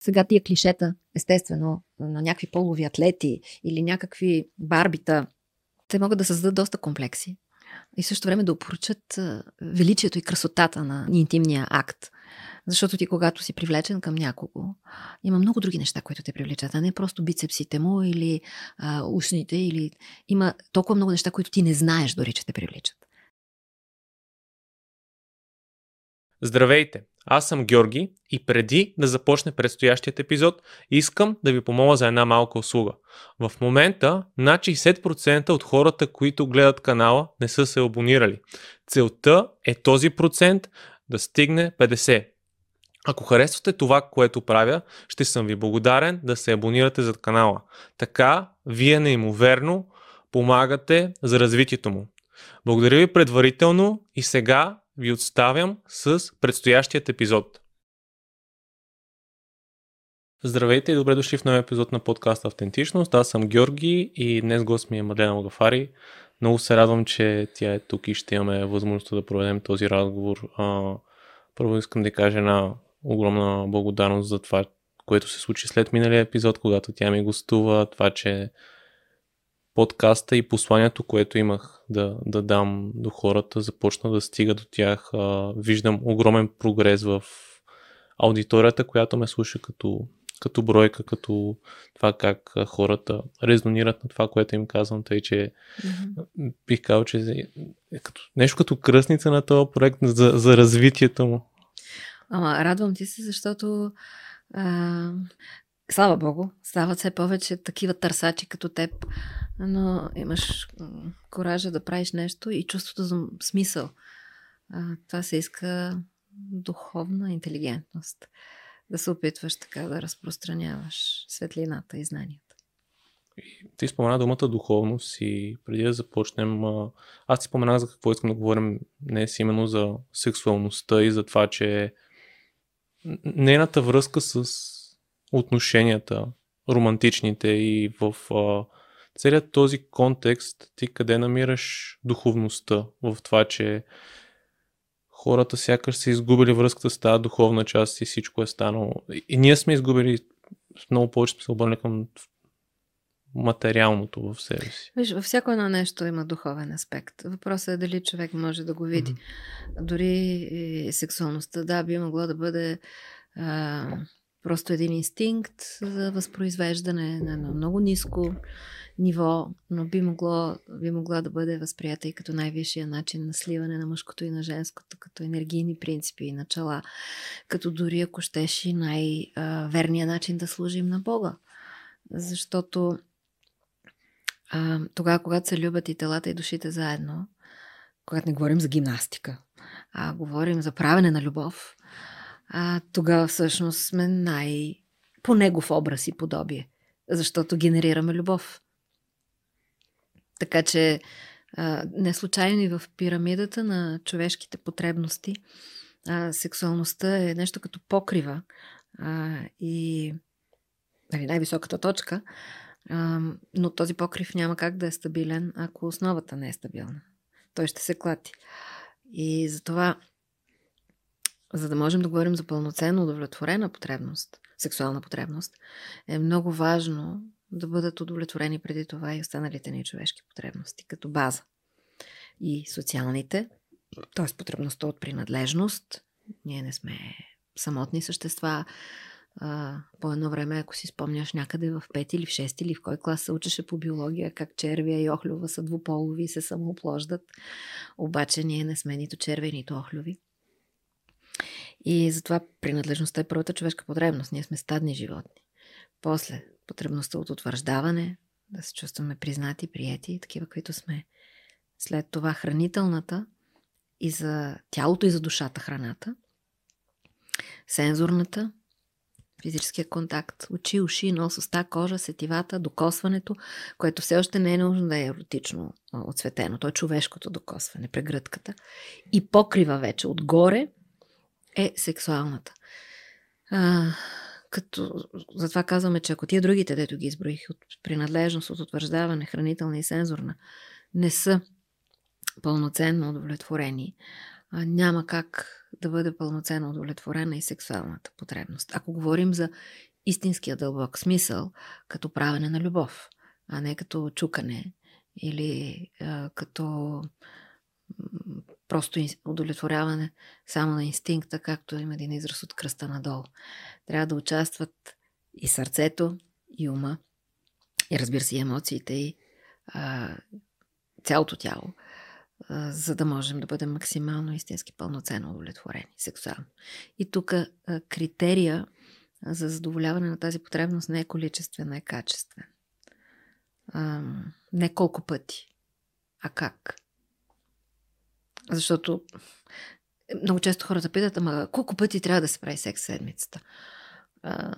Сега тия клишета, естествено, на някакви полови атлети или някакви барбита, те могат да създадат доста комплекси. И също време да опоручат величието и красотата на интимния акт. Защото ти, когато си привлечен към някого, има много други неща, които те привличат, а не просто бицепсите му или а, ушните, или има толкова много неща, които ти не знаеш дори, че те привличат. Здравейте! Аз съм Георги и преди да започне предстоящият епизод, искам да ви помоля за една малка услуга. В момента над 60% от хората, които гледат канала, не са се абонирали. Целта е този процент да стигне 50. Ако харесвате това, което правя, ще съм ви благодарен да се абонирате за канала. Така, вие неимоверно помагате за развитието му. Благодаря ви предварително и сега ви отставям с предстоящият епизод. Здравейте и добре дошли в новия епизод на подкаста Автентичност. Аз съм Георги и днес гост ми е Мадлена Магафари. Много се радвам, че тя е тук и ще имаме възможността да проведем този разговор. първо искам да кажа една огромна благодарност за това, което се случи след миналия епизод, когато тя ми гостува, това, че подкаста и посланието, което имах да, да дам до хората, започна да стига до тях. А, виждам огромен прогрес в аудиторията, която ме слуша като, като бройка, като това как хората резонират на това, което им казвам, тъй че mm-hmm. бих казал, че е като, нещо като кръсница на този проект за, за развитието му. Ама радвам ти се, защото а, слава Богу, стават все повече такива търсачи като теб, но имаш коража да правиш нещо и чувството за смисъл. Това се иска духовна интелигентност. Да се опитваш така да разпространяваш светлината и знанията. Ти спомена думата духовност и преди да започнем, аз ти споменах за какво искам да говорим днес, именно за сексуалността и за това, че нейната връзка с отношенията, романтичните и в целият този контекст ти къде намираш духовността в това, че хората сякаш са изгубили връзката с тази духовна част и всичко е станало. И ние сме изгубили, много повече сме се обърнали към материалното в себе си. Виж, във всяко едно нещо има духовен аспект. Въпросът е дали човек може да го види. Mm-hmm. Дори и сексуалността, да, би могло да бъде а, просто един инстинкт за възпроизвеждане на едно много ниско ниво, но би, могло, би могла да бъде възприята и като най-висшия начин на сливане на мъжкото и на женското, като енергийни принципи и начала, като дори ако щеш и най-верният начин да служим на Бога. Защото тогава, когато се любят и телата и душите заедно, когато не говорим за гимнастика, а говорим за правене на любов, а, тогава всъщност сме най... по негов образ и подобие, защото генерираме любов. Така че а, не случайно и в пирамидата на човешките потребности а, сексуалността е нещо като покрива а, и нали, най-високата точка, а, но този покрив няма как да е стабилен, ако основата не е стабилна. Той ще се клати. И затова за да можем да говорим за пълноценно удовлетворена потребност, сексуална потребност, е много важно да бъдат удовлетворени преди това и останалите ни човешки потребности като база. И социалните, т.е. потребността от принадлежност. Ние не сме самотни същества. По едно време, ако си спомняш някъде в пет или в шест или в кой клас се учеше по биология, как червия и охлюва са двуполови и се самооплождат. Обаче ние не сме нито черви, нито охлюви. И затова принадлежността е първата човешка потребност. Ние сме стадни животни. После потребността от утвърждаване, да се чувстваме признати, прияти, такива, които сме. След това хранителната и за тялото и за душата храната. Сензорната, физическия контакт, очи, уши, нос, уста, кожа, сетивата, докосването, което все още не е нужно да е еротично отсветено. То е човешкото докосване, прегръдката. И покрива вече отгоре е сексуалната. А, като, затова казваме, че ако тия другите, дето ги изброих, от принадлежност, от утвърждаване, хранителна и сензорна, не са пълноценно удовлетворени, няма как да бъде пълноценно удовлетворена и сексуалната потребност. Ако говорим за истинския дълбок смисъл като правене на любов, а не като чукане или а, като просто удовлетворяване само на инстинкта, както има един израз от кръста надолу. Трябва да участват и сърцето, и ума, и разбира се и емоциите, и а, цялото тяло, а, за да можем да бъдем максимално истински пълноценно удовлетворени сексуално. И тук критерия за задоволяване на тази потребност не е количествен, а е качествен. А, не колко пъти, а как. Защото много често хората питат, ама колко пъти трябва да се прави секс седмицата? А,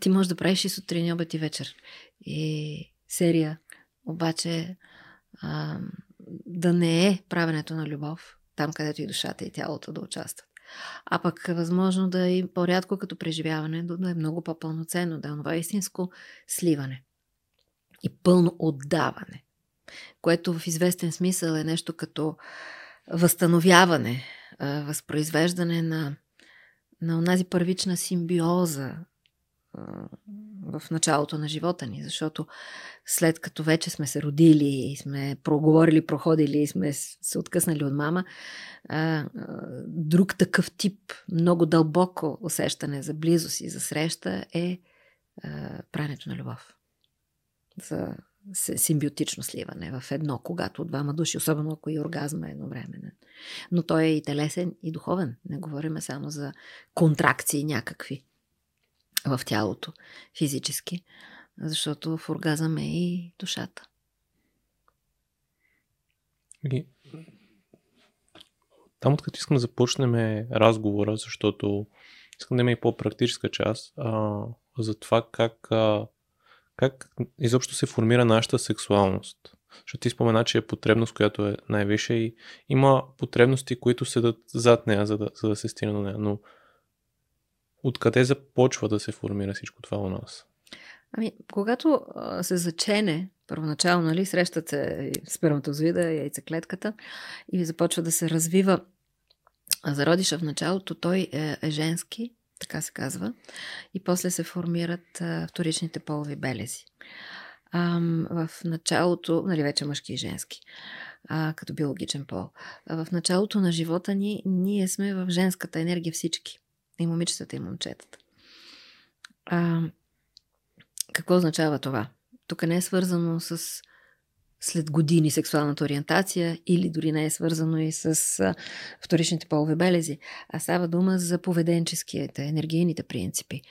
ти можеш да правиш и сутрин, и обед и вечер. И серия. Обаче а, да не е правенето на любов, там където и душата и тялото да участват. А пък е възможно да е по-рядко като преживяване, да е много по-пълноценно, да е това истинско сливане и пълно отдаване, което в известен смисъл е нещо като възстановяване, възпроизвеждане на, на онази първична симбиоза в началото на живота ни, защото след като вече сме се родили и сме проговорили, проходили и сме се откъснали от мама, друг такъв тип, много дълбоко усещане за близост и за среща е прането на любов. За симбиотично сливане в едно, когато двама души, особено ако и оргазма е едновременен. Но той е и телесен, и духовен. Не говорим само за контракции някакви в тялото, физически, защото в оргазъм е и душата. И... Там, откъдето искам да започнем разговора, защото искам да има и по-практическа част а, за това как а, как изобщо се формира нашата сексуалност? Защото ти спомена, че е потребност, която е най-висша и има потребности, които седат зад нея, за да, за да се стигне до нея. Но откъде започва да се формира всичко това у нас? Ами, когато а, се зачене, първоначално, нали, срещат се сперматозоида, яйцеклетката и започва да се развива зародиша в началото, той е, е женски, така се казва, и после се формират а, вторичните полови белези. А, в началото, нали вече мъжки и женски, а, като биологичен пол. А в началото на живота ни, ние сме в женската енергия всички. И момичетата, и момчетата. А, какво означава това? Тук не е свързано с след години сексуалната ориентация или дори не е свързано и с вторичните полови белези, а става дума за поведенческите, енергийните принципи.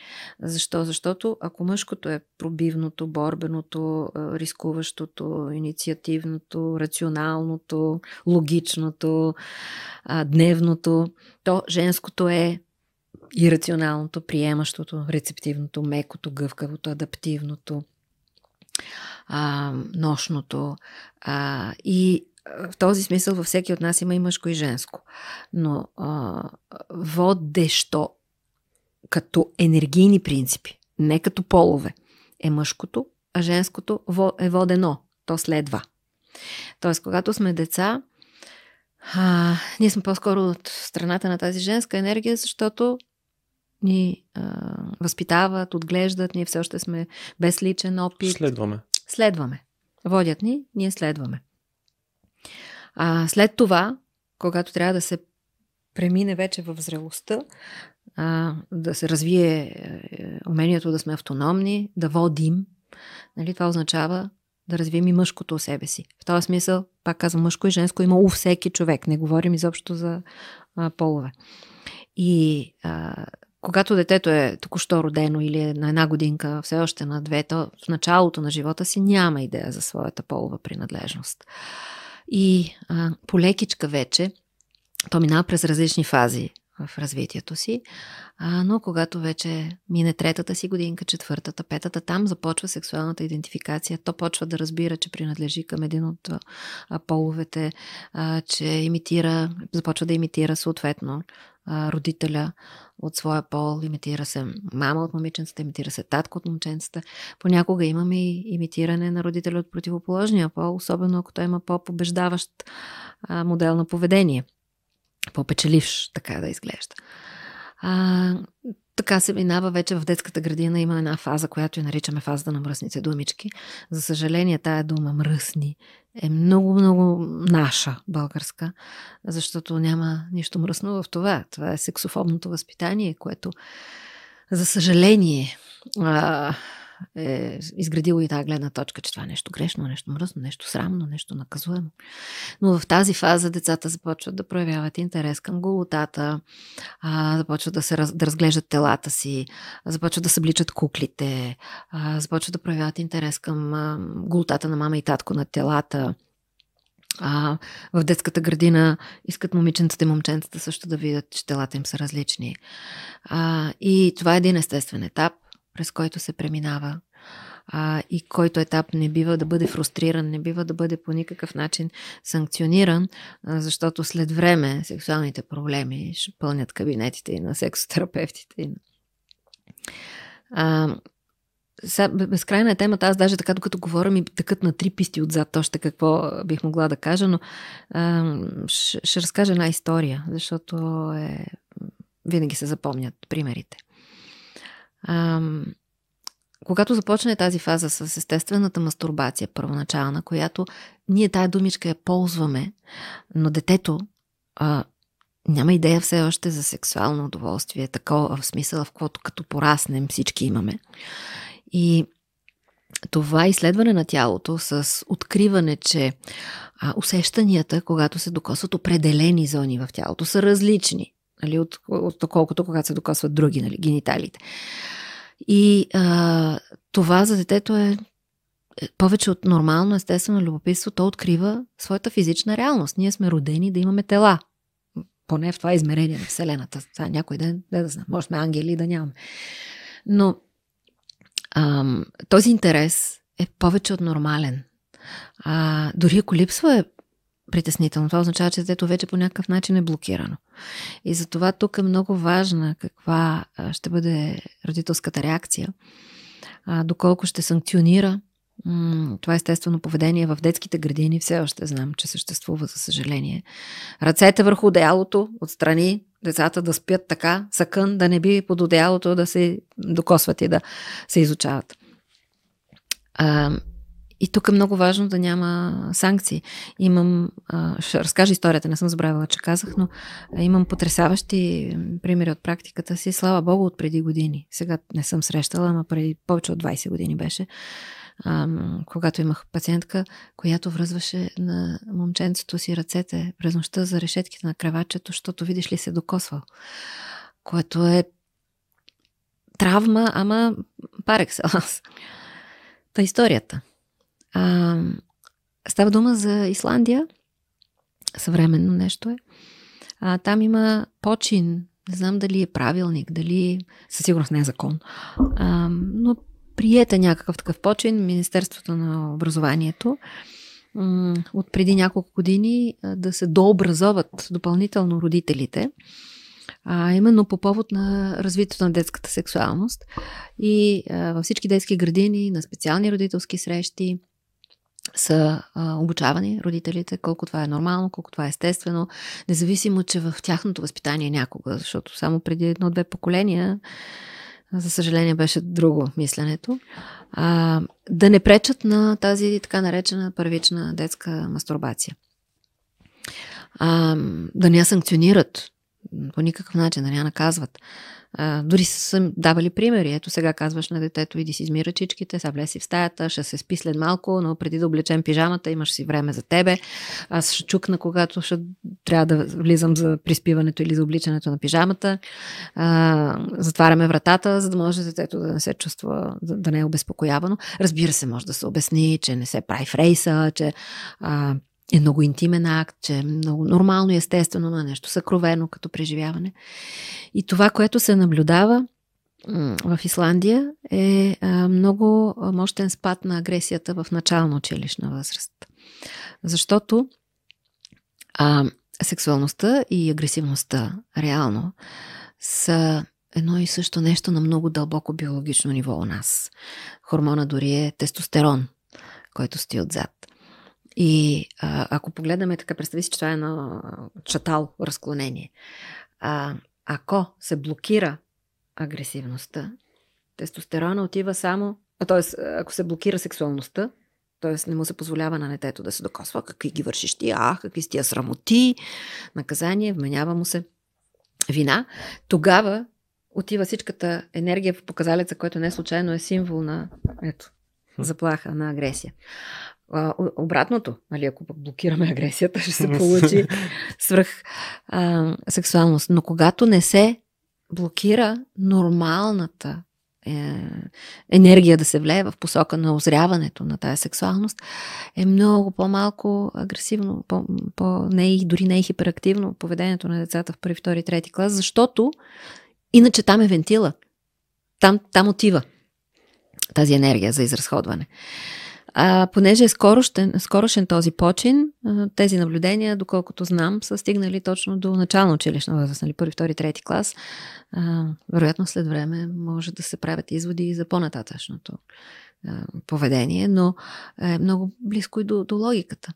Защо? Защото ако мъжкото е пробивното, борбеното, рискуващото, инициативното, рационалното, логичното, дневното, то женското е ирационалното, приемащото, рецептивното, мекото, гъвкавото, адаптивното, а, нощното. А, и в този смисъл във всеки от нас има и мъжко и женско. Но а, водещо като енергийни принципи, не като полове, е мъжкото, а женското е водено. То следва. Тоест, когато сме деца, а, ние сме по-скоро от страната на тази женска енергия, защото ни а, възпитават, отглеждат, ние все още сме без личен опит. Следваме. Следваме. Водят ни, ние следваме. А след това, когато трябва да се премине вече в зрелостта, а, да се развие е, умението да сме автономни, да водим, нали, това означава да развием и мъжкото у себе си. В този смисъл, пак казвам, мъжко и женско има у всеки човек. Не говорим изобщо за а, полове. И а, когато детето е току-що родено или е на една годинка, все още на две, то в началото на живота си няма идея за своята полова принадлежност. И а, полекичка вече, то минава през различни фази в развитието си, а, но когато вече мине третата си годинка, четвъртата, петата, там започва сексуалната идентификация. То почва да разбира, че принадлежи към един от а, половете, а, че имитира, започва да имитира съответно а, родителя от своя пол, имитира се мама от момиченцата, имитира се татко от момченцата. Понякога имаме и имитиране на родителя от противоположния пол, особено ако той има по-побеждаващ а, модел на поведение. По-печеливш, така да изглежда. А, така се минава вече в детската градина. Има една фаза, която я наричаме фазата на мръсните думички. За съжаление, тая дума мръсни е много, много наша българска, защото няма нищо мръсно в това. Това е сексофобното възпитание, което, за съжаление, е изградило и тази гледна точка, че това е нещо грешно, нещо мръсно, нещо срамно, нещо наказуемо. Но в тази фаза децата започват да проявяват интерес към голотата, а, започват да, се раз, да разглеждат телата си, започват да събличат куклите, а, започват да проявяват интерес към а, голотата на мама и татко на телата. А, в детската градина искат момиченцата и момченцата също да видят, че телата им са различни. А, и това е един естествен етап през който се преминава а, и който етап не бива да бъде фрустриран, не бива да бъде по никакъв начин санкциониран, защото след време сексуалните проблеми ще пълнят кабинетите и на сексотерапевтите. И на... А, безкрайна е темата. Аз даже така, докато говоря, ми тъкат на три писти отзад още какво бих могла да кажа, но а, ще, ще разкажа една история, защото е, винаги се запомнят примерите. Ам, когато започне тази фаза с естествената мастурбация, първоначална, която ние тая думичка я ползваме, но детето а, няма идея все още за сексуално удоволствие, такова в смисъл, в което като пораснем всички имаме. И това изследване на тялото с откриване, че а, усещанията, когато се докосват определени зони в тялото, са различни нали, от, от, колкото когато се докосват други, нали, гениталите. И а, това за детето е, е повече от нормално, естествено любопитство. То открива своята физична реалност. Ние сме родени да имаме тела. Поне в това измерение на Вселената. Това някой ден, да, да знам, може сме ангели да нямаме. Но ам, този интерес е повече от нормален. А, дори ако липсва е притеснително. Това означава, че детето вече по някакъв начин е блокирано. И затова тук е много важна каква ще бъде родителската реакция, доколко ще санкционира това естествено поведение в детските градини все още знам, че съществува, за съжаление. Ръцете върху одеялото, отстрани, децата да спят така, съкън, да не би под одеялото да се докосват и да се изучават. И тук е много важно да няма санкции. Имам, ще разкажа историята, не съм забравила, че казах, но имам потрясаващи примери от практиката си. Слава Богу, от преди години. Сега не съм срещала, ама преди повече от 20 години беше. когато имах пациентка, която връзваше на момченцето си ръцете през нощта за решетките на кревачето, защото видиш ли се докосвал. Което е травма, ама парекселанс. Та историята – а, става дума за Исландия. Съвременно нещо е. А, там има почин. Не знам дали е правилник, дали със сигурност не е закон. А, но приета някакъв такъв почин Министерството на образованието от преди няколко години да се дообразоват допълнително родителите, а именно по повод на развитието на детската сексуалност. И а, във всички детски градини, на специални родителски срещи, са а, обучавани родителите, колко това е нормално, колко това е естествено, независимо, че в тяхното възпитание някога, защото само преди едно-две поколения, за съжаление беше друго мисленето, а, да не пречат на тази така наречена първична детска мастурбация. А, да не я санкционират по никакъв начин, да не я наказват. А, дори са давали примери. Ето сега казваш на детето, иди си изми ръчичките, сега влеси в стаята, ще се спи след малко, но преди да облечем пижамата, имаш си време за тебе. Аз ще чукна, когато ще трябва да влизам за приспиването или за обличането на пижамата. А, затваряме вратата, за да може детето да не се чувства, да не е обезпокоявано. Разбира се, може да се обясни, че не се прави в рейса, че а, е много интимен акт, че е много нормално и естествено, но е нещо съкровено като преживяване. И това, което се наблюдава в Исландия е много мощен спад на агресията в начална училищна възраст. Защото а, сексуалността и агресивността реално са едно и също нещо на много дълбоко биологично ниво у нас. Хормона дори е тестостерон, който стои отзад. И а, ако погледаме така, представи си, че това е едно чатал разклонение. А, ако се блокира агресивността, тестостерона отива само, т.е. ако се блокира сексуалността, т.е. не му се позволява на детето да се докосва, какви ги вършиш ти, ах, какви си тия срамоти, наказание, вменява му се вина, тогава отива всичката енергия в показалеца, който не случайно е символ на ето, заплаха, на агресия. А, обратното, нали, ако блокираме агресията, ще се получи свръх а, сексуалност. Но когато не се блокира нормалната е, енергия да се влее в посока на озряването на тая сексуалност, е много по-малко агресивно, по, по не и дори не е хиперактивно поведението на децата в първи, втори, трети клас, защото иначе там е вентила. Там, там отива тази енергия за изразходване. А, понеже е скорошен, скорошен този почин, тези наблюдения, доколкото знам, са стигнали точно до начална училищна възраст, нали, първи, втори, трети клас. А, вероятно след време може да се правят изводи и за по-нататъчното а, поведение, но е много близко и до, до логиката.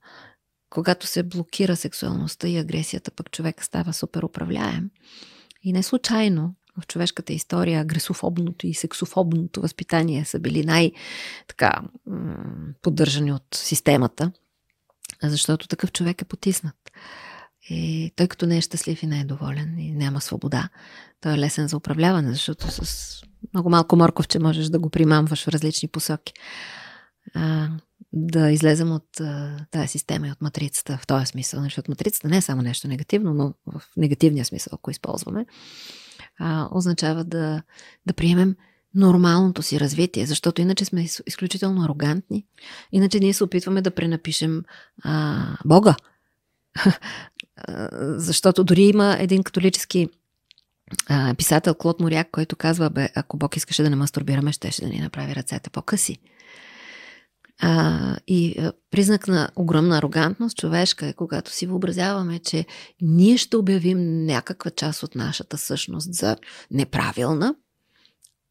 Когато се блокира сексуалността и агресията, пък човек става супер управляем. И не случайно в човешката история агресофобното и сексофобното възпитание са били най-така поддържани от системата, защото такъв човек е потиснат. И той като не е щастлив и не е доволен и няма свобода, той е лесен за управляване, защото с много малко морковче можеш да го примамваш в различни посоки. А, да излезем от а, тази система и от матрицата в този смисъл. Защото матрицата не е само нещо негативно, но в негативния смисъл, ако използваме, а, означава да, да приемем нормалното си развитие, защото иначе сме изключително арогантни. Иначе ние се опитваме да пренапишем а, Бога. защото дори има един католически а, писател Клод Моряк, който казва, бе, ако Бог искаше да не мастурбираме, щеше да ни направи ръцете по-къси. А, и а, признак на огромна арогантност човешка е, когато си въобразяваме, че ние ще обявим някаква част от нашата същност за неправилна,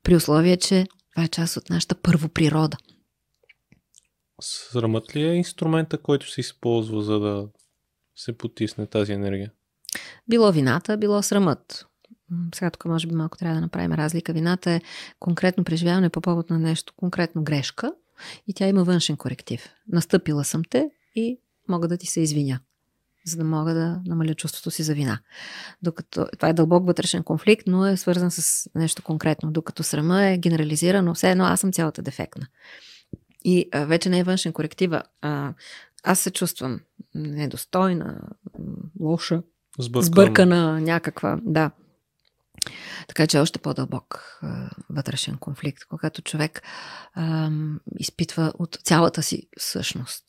при условие, че това е част от нашата първоприрода. Срамът ли е инструмента, който се използва, за да се потисне тази енергия? Било вината, било срамът. Сега тук може би малко трябва да направим разлика. Вината е конкретно преживяване по повод на нещо, конкретно грешка – и тя има външен коректив. Настъпила съм те и мога да ти се извиня, за да мога да намаля чувството си за вина. Докато това е дълбок вътрешен конфликт, но е свързан с нещо конкретно. Докато срама е генерализирано, все едно аз съм цялата дефектна. И а, вече не е външен коректив, а аз се чувствам недостойна, лоша, сбъркана, сбъркана някаква, да. Така че е още по-дълбок а, вътрешен конфликт, когато човек а, изпитва от цялата си същност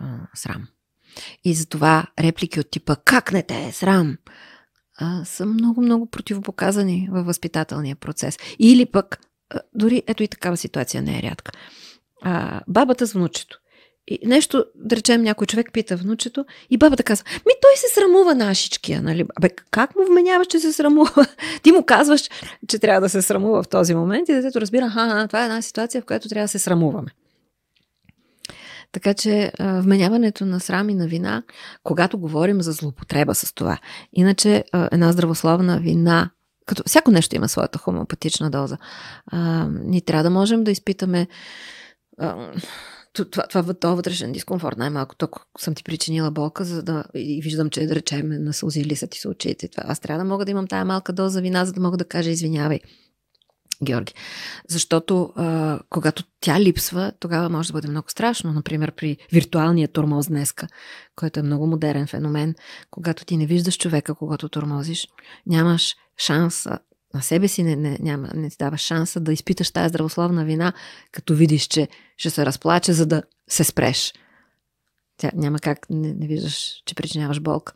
а, срам. И затова реплики от типа как не те е срам а, са много-много противопоказани във възпитателния процес. Или пък, а, дори ето и такава ситуация не е рядка. А, бабата с внучето. И нещо, да речем, някой човек пита внучето и бабата казва, ми той се срамува нашичкия, нали? Абе, как му вменяваш, че се срамува? Ти му казваш, че трябва да се срамува в този момент и детето разбира, ха, това е една ситуация, в която трябва да се срамуваме. Така че вменяването на срам и на вина, когато говорим за злоупотреба с това, иначе една здравословна вина, като всяко нещо има своята хомеопатична доза, ние трябва да можем да изпитаме това, това, това вътрешен дискомфорт, най-малко тук съм ти причинила болка, за да и виждам, че да речем на сълзи ли са ти се очите. Това. Аз трябва да мога да имам тая малка доза вина, за да мога да кажа извинявай. Георги. Защото а, когато тя липсва, тогава може да бъде много страшно. Например, при виртуалния тормоз днеска, който е много модерен феномен, когато ти не виждаш човека, когато тормозиш, нямаш шанс на себе си не, не, няма, не ти дава шанса да изпиташ тази здравословна вина, като видиш, че ще се разплаче, за да се спреш. Тя няма как, не, не виждаш, че причиняваш болка.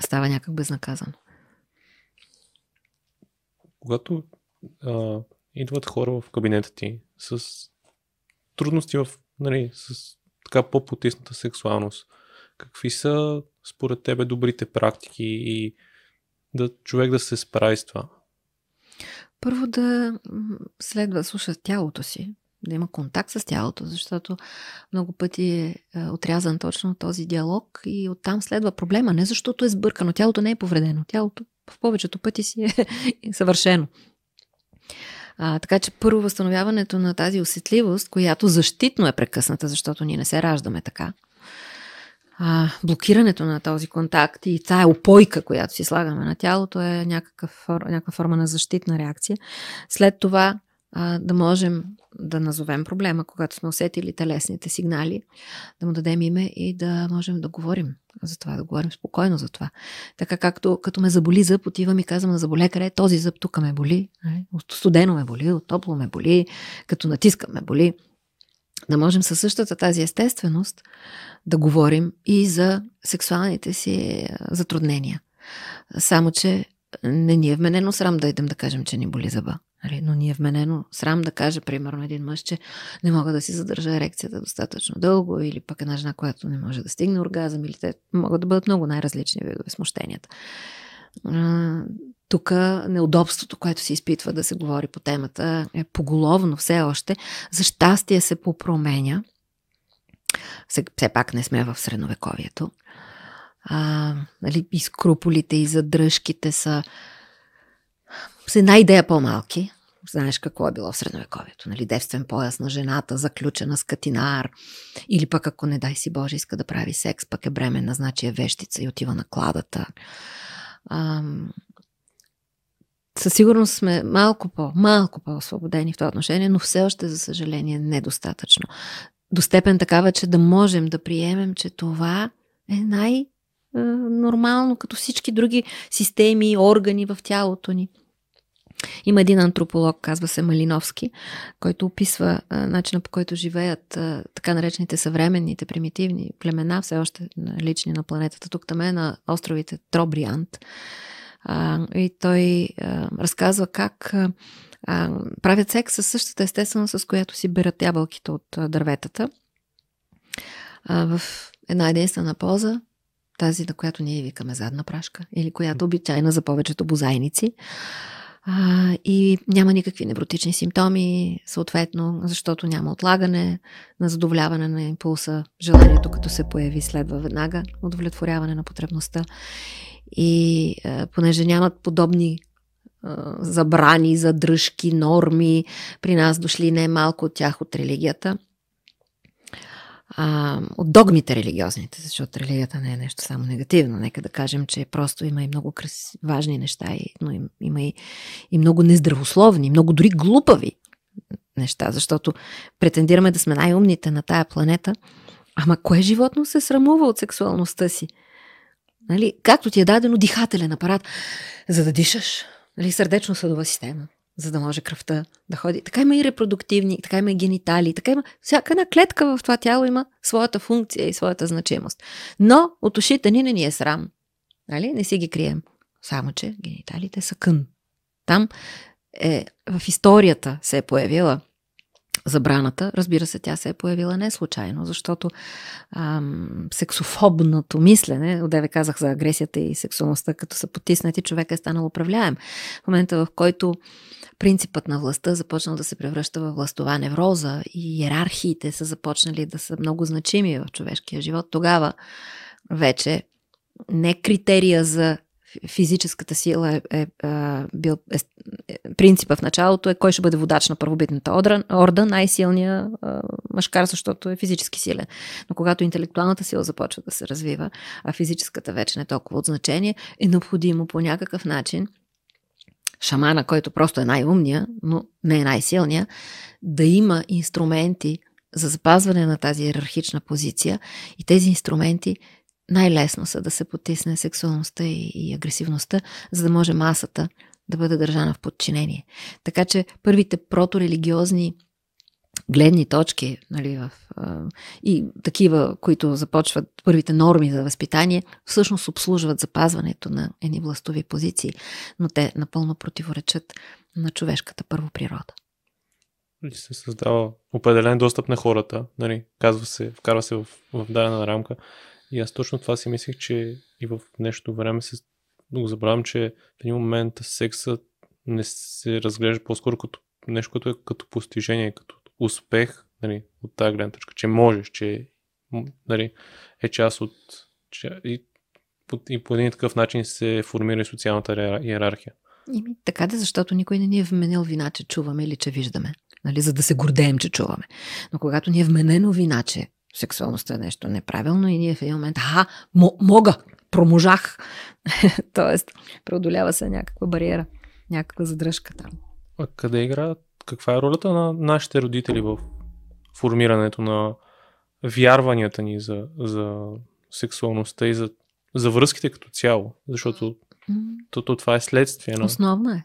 Става някак безнаказано. Когато а, идват хора в кабинета ти с трудности в, нали, с така по-потисната сексуалност, какви са според тебе добрите практики и да човек да се справи с това? Първо да следва да слуша тялото си, да има контакт с тялото, защото много пъти е, е отрязан точно този диалог и оттам следва проблема. Не защото е сбъркано, тялото не е повредено, тялото в повечето пъти си е съвършено. А, така че първо възстановяването на тази усетливост, която защитно е прекъсната, защото ние не се раждаме така. А, блокирането на този контакт и тая опойка, която си слагаме на тялото е някакъв, някаква форма на защитна реакция. След това а, да можем да назовем проблема, когато сме усетили телесните сигнали, да му дадем име и да можем да говорим за това, да говорим спокойно за това. Така както като ме заболи зъб, отивам и казвам на заболекаря, този зъб тук ме боли, от студено ме боли, топло ме боли, като натискам ме боли. Да можем със същата тази естественост да говорим и за сексуалните си затруднения. Само, че не ни е вменено срам да идем да кажем, че ни боли зъба. Нали? Но ни е вменено срам да каже, примерно, един мъж, че не мога да си задържа ерекцията достатъчно дълго, или пък една жена, която не може да стигне оргазъм, или те могат да бъдат много най-различни видове смущенията. Тук неудобството, което се изпитва да се говори по темата, е поголовно все още. За щастие се попроменя. Все пак не сме в средновековието. А, нали, и скруполите, и задръжките са с една идея по-малки. Знаеш какво е било в средновековието, нали? Девствен пояс на жената, заключена с катинар. Или пък ако не дай си Боже иска да прави секс, пък е бременна, значи е вещица и отива на кладата. Ам... Със сигурност сме малко по, малко по-освободени в това отношение, но все още, за съжаление, недостатъчно. До степен такава, че да можем да приемем, че това е най- нормално, като всички други системи, органи в тялото ни. Има един антрополог, казва се Малиновски, който описва а, начина по който живеят а, така наречените съвременните примитивни племена, все още лични на планетата, тук там е на островите Тробриант. А, и той а, разказва как а, правят секс със същата естествено, с която си берат ябълките от а, дърветата. А, в една единствена поза, тази, на която ние викаме задна прашка, или която обичайна за повечето бозайници а, и няма никакви невротични симптоми, съответно, защото няма отлагане на задоволяване на импулса. Желанието, като се появи, следва веднага удовлетворяване на потребността. И а, понеже нямат подобни а, забрани, задръжки, норми, при нас дошли не малко от тях от религията – а, от догмите религиозните, защото религията не е нещо само негативно. Нека да кажем, че просто има и много краси, важни неща, но им, има и, и много нездравословни, много дори глупави неща, защото претендираме да сме най-умните на тая планета. Ама кое животно се срамува от сексуалността си? Нали? Както ти е дадено дихателен апарат, за да дишаш, нали? сърдечно-съдова система, за да може кръвта да ходи. Така има и репродуктивни, така има и генитали, така има. Всяка една клетка в това тяло има своята функция и своята значимост. Но от ушите ни не ни е срам. Нали? Не си ги крием. Само, че гениталите са кън. Там е, в историята се е появила забраната. Разбира се, тя се е появила не случайно, защото ам, сексофобното мислене, отдеве казах за агресията и сексуалността, като са потиснати, човек е станал управляем. В момента, в който принципът на властта започнал да се превръща в властова невроза и иерархиите са започнали да са много значими в човешкия живот, тогава вече не критерия за физическата сила е, е, е бил е, принципа в началото е кой ще бъде водач на първобитната орда най-силният е, мъжкар, защото е физически силен. Но когато интелектуалната сила започва да се развива, а физическата вече не е толкова от значение, е необходимо по някакъв начин шамана, който просто е най-умния, но не е най-силния, да има инструменти за запазване на тази иерархична позиция и тези инструменти най-лесно са да се потисне сексуалността и, и агресивността, за да може масата да бъде държана в подчинение. Така че първите проторелигиозни гледни точки нали, в, и такива, които започват първите норми за възпитание, всъщност обслужват запазването на едни властови позиции, но те напълно противоречат на човешката първоприрода. И се създава определен достъп на хората, нали, казва се, вкарва се в, в дадена рамка. И аз точно това си мислих, че и в днешното време се го забравям, че в един момент секса не се разглежда по-скоро като нещо, което е като постижение, като успех нали, от тази гледна точка, че можеш, че нали, е част от... Че, и, и по един такъв начин се формира и социалната иерархия. Ими, така да, защото никой не ни е вменил вина, че чуваме или че виждаме. Нали, за да се гордеем, че чуваме. Но когато ни е вменено вина, че сексуалността е нещо неправилно и ние в един момент, а, мога, проможах. Тоест, преодолява се някаква бариера, някаква задръжка там. А къде игра? Каква е ролята на нашите родители в формирането на вярванията ни за, за сексуалността и за, за връзките като цяло? Защото то, то, това е следствие. Но... Основна е.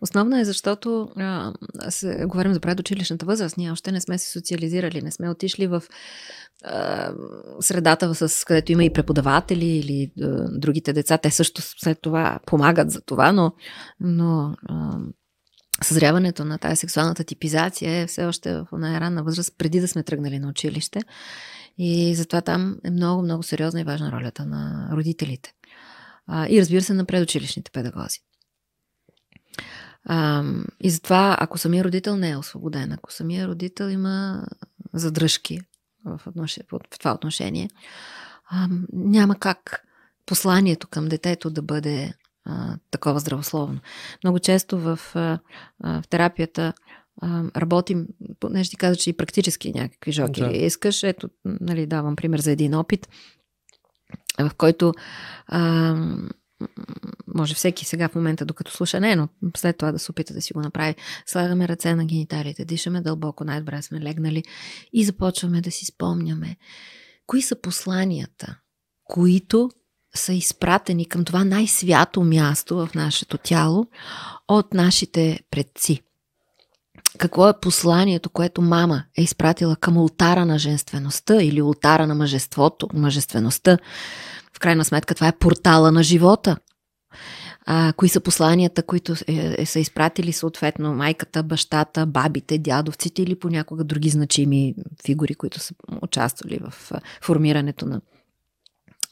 Основна е, защото а, се, говорим за предучилищната възраст. Ние още не сме се социализирали, не сме отишли в а, средата, с, където има и преподаватели или а, другите деца. Те също след това помагат за това, но, но а, съзряването на тази сексуалната типизация е все още в най-ранна възраст, преди да сме тръгнали на училище. И затова там е много, много сериозна и важна ролята на родителите. А, и разбира се, на предучилищните педагози. А, и затова, ако самия родител не е освободен, ако самия родител има задръжки в, отнош... в това отношение, а, няма как посланието към детето да бъде а, такова здравословно. Много често в, а, в терапията а, работим, понеже ти каза, че и практически някакви жоки да. искаш. Ето, нали, давам пример за един опит, в който а, може всеки сега в момента, докато слуша, не, но след това да се опита да си го направи. Слагаме ръце на гениталите, дишаме дълбоко, най-добре сме легнали и започваме да си спомняме кои са посланията, които са изпратени към това най-свято място в нашето тяло от нашите предци. Какво е посланието, което мама е изпратила към ултара на женствеността или ултара на мъжеството, мъжествеността? В крайна сметка това е портала на живота. А, кои са посланията, които е, е, са изпратили съответно майката, бащата, бабите, дядовците или понякога други значими фигури, които са участвали в формирането на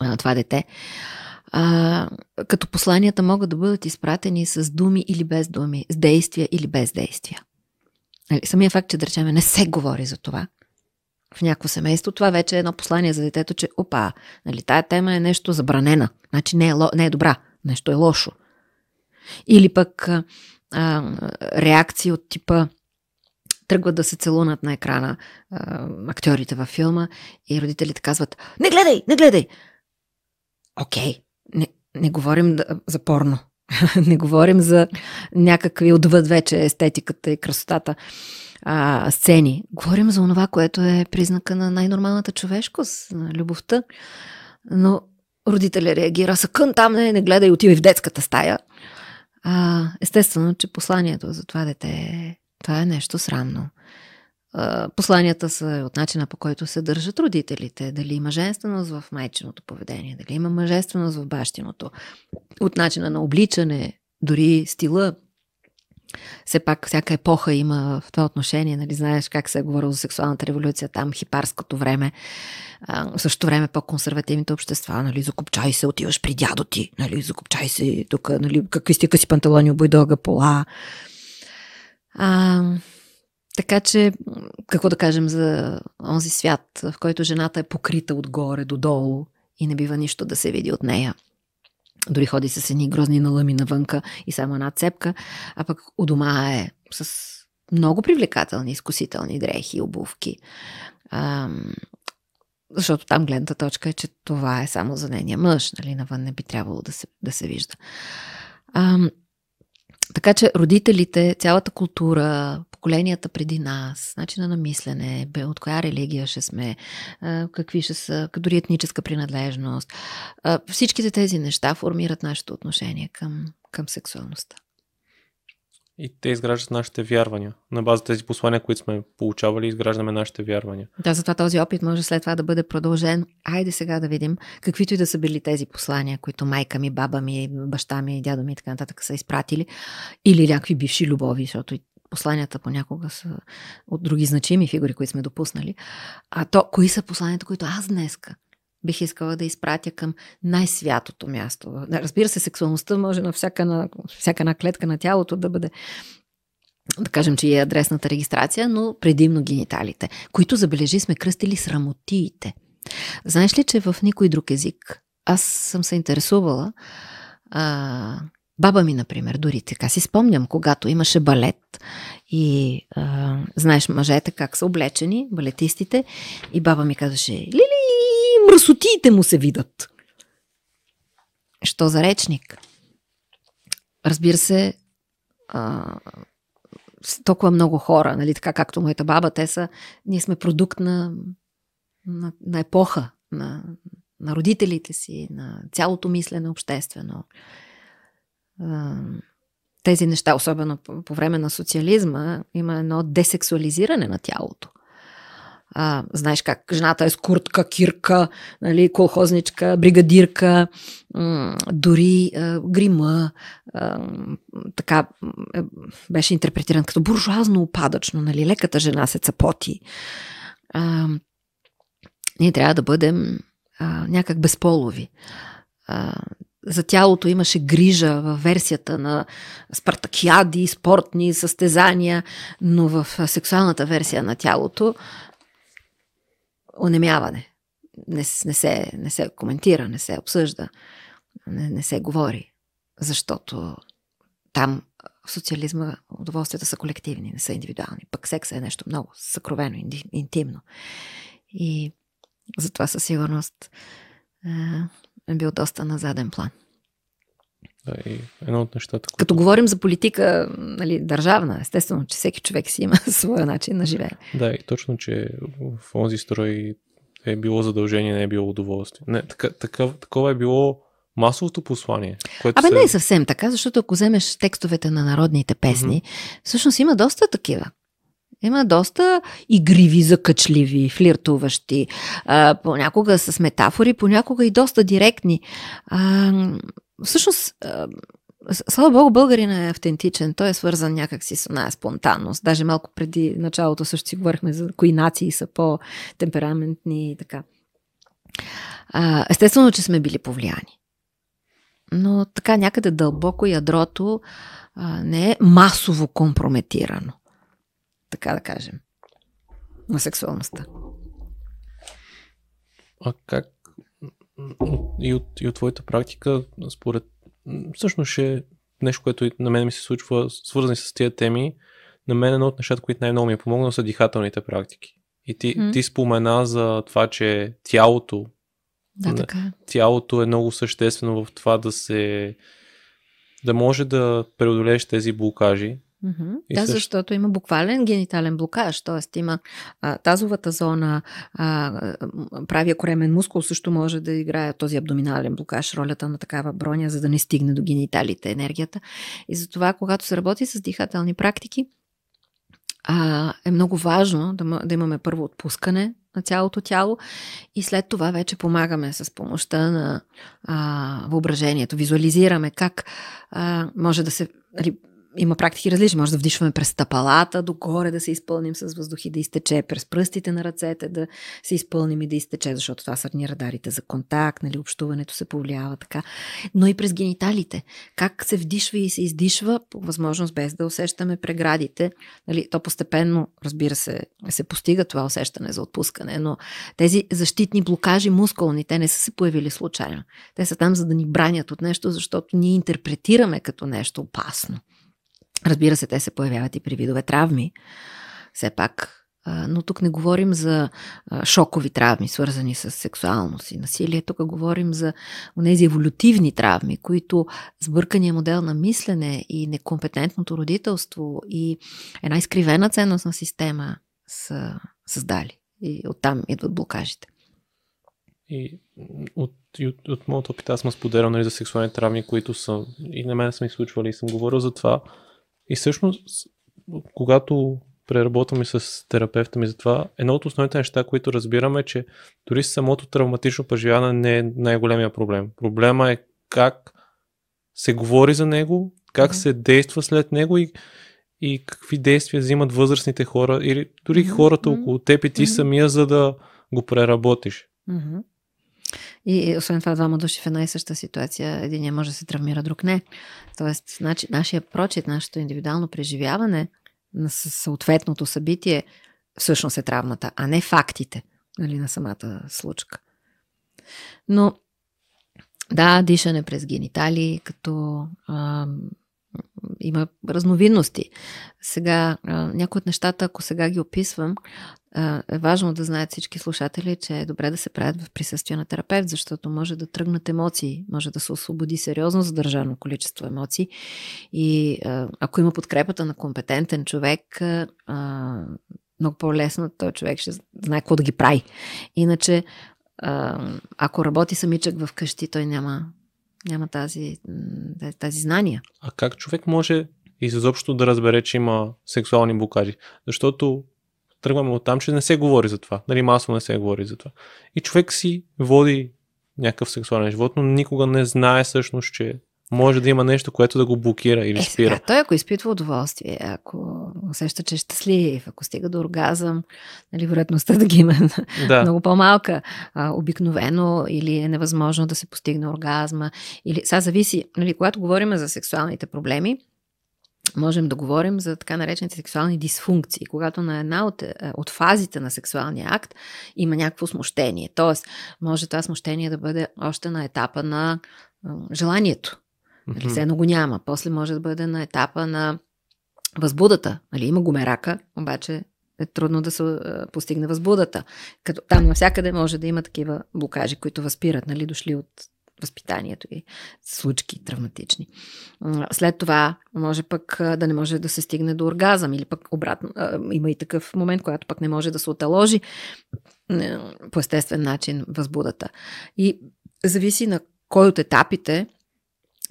а, това дете. А, като посланията могат да бъдат изпратени с думи или без думи, с действия или без действия. Нали, самия факт, че да речем не се говори за това, в някакво семейство, това вече е едно послание за детето, че опа, нали, тая тема е нещо забранена, значи не е, не е добра, нещо е лошо. Или пък а, реакции от типа тръгват да се целунат на екрана а, актьорите във филма и родителите казват не гледай, не гледай! Окей, не, не говорим за порно. не говорим за някакви отвъд вече естетиката и красотата а, сцени. Говорим за това, което е признака на най-нормалната човешкост, на любовта. Но родителя реагира, съкън там, не, не гледай, отивай в детската стая. А, естествено, че посланието за това дете, това е нещо срамно. Посланията са от начина по който се държат родителите, дали има женственост в майчиното поведение, дали има мъжественост в бащиното, от начина на обличане, дори стила, все пак всяка епоха има в това отношение, нали, знаеш как се е говорило за сексуалната революция, там хипарското време, а, в същото време по-консервативните общества, нали, закупчай се, отиваш при дядо ти, нали, закупчай се тук, нали, какви стика си панталони, обой дълга пола. А, така че, какво да кажем за онзи свят, в който жената е покрита отгоре до долу и не бива нищо да се види от нея. Дори ходи с едни грозни налъми навънка и само една цепка, а пък у дома е с много привлекателни, изкусителни дрехи и обувки. Ам, защото там гледната точка е, че това е само за нейния мъж, нали, навън не би трябвало да се, да се вижда. Ам, така че родителите, цялата култура, поколенията преди нас, начина на мислене, от коя религия ще сме, какви ще са, дори етническа принадлежност, всичките тези неща формират нашето отношение към, към сексуалността. И те изграждат нашите вярвания. На база тези послания, които сме получавали, изграждаме нашите вярвания. Да, затова този опит може след това да бъде продължен. Айде сега да видим каквито и да са били тези послания, които майка ми, баба ми, баща ми, дядо ми и така нататък са изпратили. Или някакви бивши любови, защото посланията понякога са от други значими фигури, които сме допуснали. А то, кои са посланията, които аз днеска бих искала да изпратя към най-святото място. Разбира се, сексуалността може на всяка, на всяка една клетка на тялото да бъде да кажем, че е адресната регистрация, но предимно гениталите, които, забележи, сме кръстили срамотиите. Знаеш ли, че в никой друг език аз съм се интересувала а, Баба ми, например, дори така си спомням, когато имаше балет и а, знаеш мъжете как са облечени, балетистите, и баба ми казваше, лили, мръсотиите му се видат. Що за речник? Разбира се, а, толкова много хора, нали, така както моята баба, те са, ние сме продукт на, на, на епоха, на, на родителите си, на цялото мислене обществено тези неща, особено по, по време на социализма, има едно десексуализиране на тялото. А, знаеш как жената е с куртка, кирка, нали, колхозничка, бригадирка, м- дори а, грима, а, така е, беше интерпретиран като буржуазно опадъчно, нали, леката жена се цапоти. А, ние трябва да бъдем а, някак безполови. А, за тялото имаше грижа в версията на спартакиади, спортни състезания, но в сексуалната версия на тялото онемяване. Не, не, се, не се коментира, не се обсъжда, не, не се говори, защото там в социализма удоволствията са колективни, не са индивидуални. Пък секса е нещо много съкровено, интимно. И затова със сигурност е бил доста на заден план. Да, и едно от нещата. Които... Като говорим за политика нали, държавна, естествено, че всеки човек си има своя начин на живее. Да, и точно, че в този строй е било задължение, не е било удоволствие. Не, така, така, такова е било масовото послание. Което Абе се... не е съвсем така, защото ако вземеш текстовете на народните песни, mm-hmm. всъщност има доста такива. Има доста игриви, закачливи, флиртуващи, а, понякога с метафори, понякога и доста директни. А, всъщност, слава богу, българин е автентичен. Той е свързан някакси с една спонтанност. Даже малко преди началото също си говорихме за кои нации са по-темпераментни и така. Естествено, че сме били повлияни. Но така някъде дълбоко ядрото не е масово компрометирано така да кажем, на сексуалността. А как и от, и от твоята практика, според всъщност ще е нещо, което на мен ми се случва, свързани с тия теми, на мен едно от нещата, които най-много ми е помогнало, са дихателните практики. И ти, mm. ти спомена за това, че тялото да, така. Е. тялото е много съществено в това да се да може да преодолееш тези блокажи, Mm-hmm. Да, също... защото има буквален генитален блокаж, т.е. има а, тазовата зона, а, правия коремен мускул също може да играе този абдоминален блокаж, ролята на такава броня, за да не стигне до гениталите енергията. И затова, когато се работи с дихателни практики, а, е много важно да, да имаме първо отпускане на цялото тяло и след това вече помагаме с помощта на а, въображението. Визуализираме как а, може да се нали, има практики различни. Може да вдишваме през стъпалата, догоре да се изпълним с въздух и да изтече, през пръстите на ръцете да се изпълним и да изтече, защото това са ни радарите за контакт, нали, общуването се повлиява така. Но и през гениталите. Как се вдишва и се издишва, по възможност без да усещаме преградите. Нали, то постепенно, разбира се, се постига това усещане за отпускане, но тези защитни блокажи мускулни, те не са се появили случайно. Те са там за да ни бранят от нещо, защото ние интерпретираме като нещо опасно. Разбира се, те се появяват и при видове травми. Все пак но тук не говорим за шокови травми, свързани с сексуалност и насилие. Тук говорим за тези еволютивни травми, които сбъркания модел на мислене и некомпетентното родителство и една изкривена ценностна система са създали. И оттам идват блокажите. И от, и от, от моят опит аз съм споделял нали, за сексуални травми, които са и на мен са ми случвали и съм говорил за това и всъщност, когато преработваме с терапевта ми за това, едно от основните неща, които разбираме е, че дори самото травматично преживяване не е най-големия проблем. Проблема е как се говори за него, как mm-hmm. се действа след него и, и какви действия взимат възрастните хора или дори mm-hmm. хората около теб и ти mm-hmm. самия, за да го преработиш. Mm-hmm. И освен това, двама души в една и съща ситуация, един може да се травмира, друг не. Тоест, значи, нашия прочит, нашето индивидуално преживяване на съответното събитие всъщност е травмата, а не фактите нали, на самата случка. Но да, дишане през гениталии, като а, има разновидности. Сега, някои от нещата, ако сега ги описвам, е важно да знаят всички слушатели, че е добре да се правят в присъствие на терапевт, защото може да тръгнат емоции, може да се освободи сериозно задържано количество емоции. И ако има подкрепата на компетентен човек, много по-лесно този човек ще знае какво да ги прави. Иначе, ако работи самичък в къщи, той няма няма тази, тази знания. А как човек може изобщо да разбере, че има сексуални блокажи? Защото тръгваме от там, че не се говори за това. Нали, масово не се говори за това. И човек си води някакъв сексуален живот, но никога не знае всъщност, че може да има нещо, което да го блокира или е, спира. Сега, той ако изпитва удоволствие, ако усеща, че е щастлив, ако стига до оргазъм, нали, вероятността да ги има да. много по-малка. А, обикновено или е невъзможно да се постигне оргазма. Или, сега зависи, нали, когато говорим за сексуалните проблеми, можем да говорим за така наречените сексуални дисфункции, когато на една от, е, от фазите на сексуалния акт има някакво смущение. Тоест, може това смущение да бъде още на етапа на желанието. Нали, все едно го няма. После може да бъде на етапа на възбудата. Нали, има го мерака, обаче е трудно да се постигне възбудата. Като там навсякъде може да има такива блокажи, които възпират, нали, дошли от възпитанието и случки травматични. След това може пък да не може да се стигне до оргазъм или пък обратно. Има и такъв момент, когато пък не може да се оталожи по естествен начин възбудата. И зависи на кой от етапите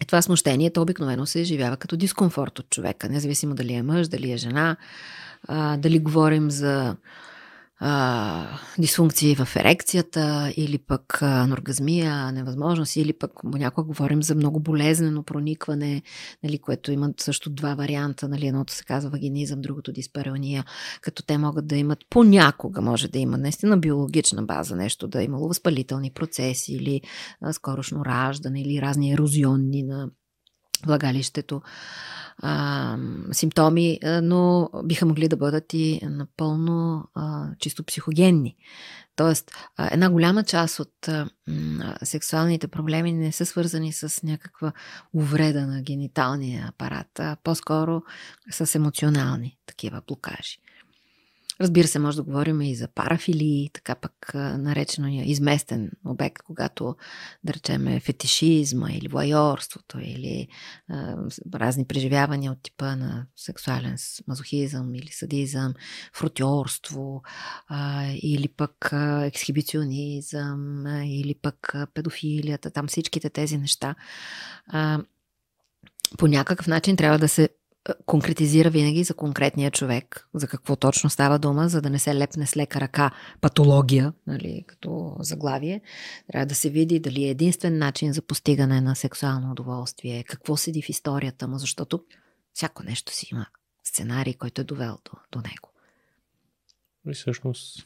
и това смущение, то обикновено се изживява като дискомфорт от човека, независимо дали е мъж, дали е жена, дали говорим за а, дисфункции в ерекцията или пък аноргазмия, невъзможност, или пък някога говорим за много болезнено проникване, нали, което имат също два варианта. Нали, едното се казва вагинизъм, другото диспареония, като те могат да имат понякога, може да има наистина биологична база, нещо да е имало възпалителни процеси или а, скорошно раждане или разни ерозионни на влагалището а, симптоми, но биха могли да бъдат и напълно а, чисто психогенни. Тоест, една голяма част от а, сексуалните проблеми не са свързани с някаква увреда на гениталния апарат, а по-скоро с емоционални такива блокажи. Разбира се, може да говорим и за парафилии, така пък наречено изместен обект, когато, да речем, фетишизма или вайорството, или а, разни преживявания от типа на сексуален мазохизъм или садизъм, фрутьорство, а, или пък ексхибиционизъм, а, или пък а, педофилията, там всичките тези неща. А, по някакъв начин трябва да се конкретизира винаги за конкретния човек, за какво точно става дума, за да не се лепне с лека ръка патология, нали, като заглавие. Трябва да се види дали е единствен начин за постигане на сексуално удоволствие, какво седи в историята му, защото всяко нещо си има сценарий, който е довел до, до него. И всъщност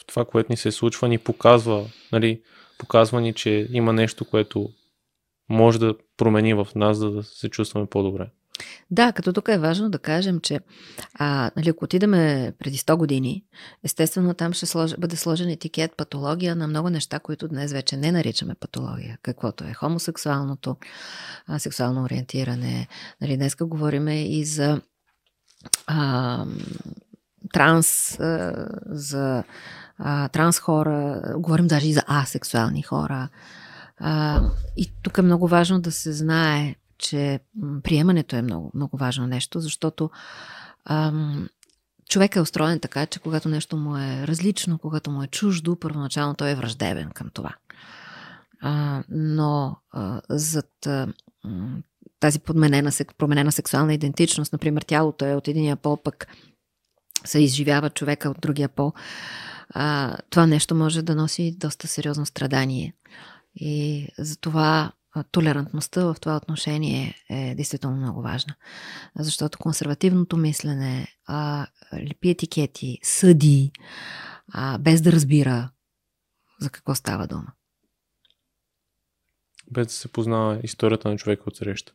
в това, което ни се случва, ни показва, нали, показва ни, че има нещо, което може да промени в нас, за да се чувстваме по-добре. Да, като тук е важно да кажем, че а, нали, ако отидеме преди 100 години, естествено там ще слож, бъде сложен етикет патология на много неща, които днес вече не наричаме патология, каквото е хомосексуалното, а, сексуално ориентиране. Нали, днеска говорим и за а, транс, а, за а, транс хора, говорим даже и за асексуални хора. А, и тук е много важно да се знае, че приемането е много, много важно нещо, защото ам, човек е устроен така, че когато нещо му е различно, когато му е чуждо, първоначално той е враждебен към това. А, но а, зад а, тази подменена, променена сексуална идентичност, например, тялото е от единия пол, пък се изживява човека от другия пол, а, това нещо може да носи доста сериозно страдание. И затова толерантността в това отношение е действително много важна. Защото консервативното мислене, а, лепи етикети, съди, а, без да разбира за какво става дума. Без да се познава историята на човека от среща.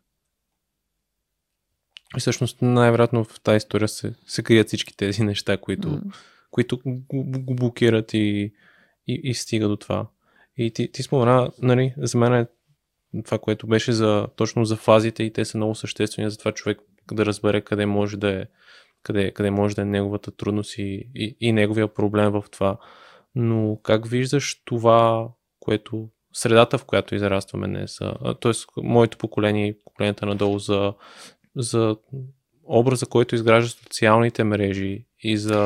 И всъщност най-вероятно в тази история се, се крият всички тези неща, които, mm. които го, го блокират и, и, и стига до това. И ти, ти спомена, нали, за мен е това, което беше за, точно за фазите и те са много съществени за това човек да разбере къде може да е, къде, къде може да е неговата трудност и, и, и неговия проблем в това. Но как виждаш това, което средата, в която израстваме днес, т.е. моето поколение и поколенията надолу за, за образа, който изгражда социалните мрежи и за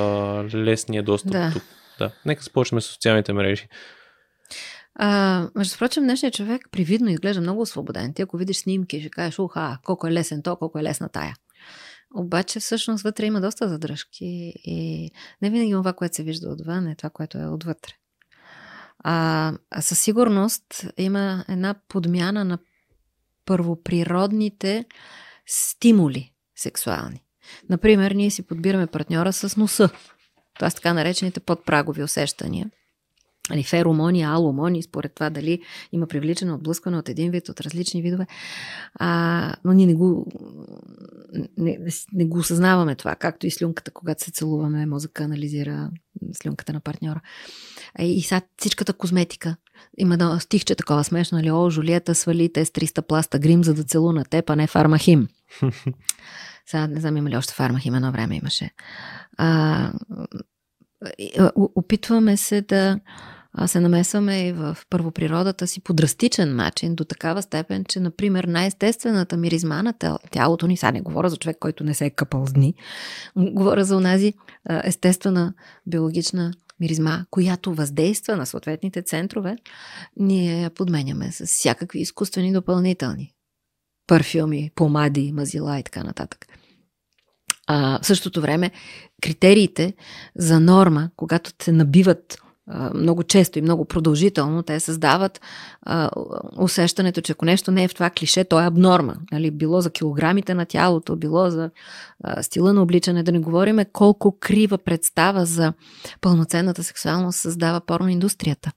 лесния достъп да. тук. Да. Нека започнем с социалните мрежи. А, между прочим, днешният човек привидно изглежда много освободен. Ти ако видиш снимки, ще кажеш, уха, колко е лесен то, колко е лесна тая. Обаче всъщност вътре има доста задръжки и не винаги това, което се вижда отвън, е това, което е отвътре. А, а със сигурност има една подмяна на първоприродните стимули сексуални. Например, ние си подбираме партньора с носа. Това са така наречените подпрагови усещания нали, феромони, аломони, според това дали има привличане, отблъскване от един вид, от различни видове. А, но ние не го, не, не го осъзнаваме това, както и слюнката, когато се целуваме, мозъка анализира слюнката на партньора. И сега всичката козметика. Има да стихче такова смешно, нали? О, Жулиета свали те с 300 пласта грим, за да целуна теб, а не фармахим. Сега не знам има ли още фармахим, едно време имаше. А, опитваме се да се намесваме и в първоприродата си по драстичен начин, до такава степен, че, например, най-естествената миризма на тялото ни, сега не говоря за човек, който не се е къпал с дни, говоря за онази естествена биологична миризма, която въздейства на съответните центрове, ние я подменяме с всякакви изкуствени допълнителни парфюми, помади, мазила и така нататък. А, в същото време, критериите за норма, когато се набиват много често и много продължително, те създават а, усещането, че ако нещо не е в това клише, то е абнорма. Нали? Било за килограмите на тялото, било за а, стила на обличане. Да не говориме колко крива представа за пълноценната сексуалност създава порноиндустрията.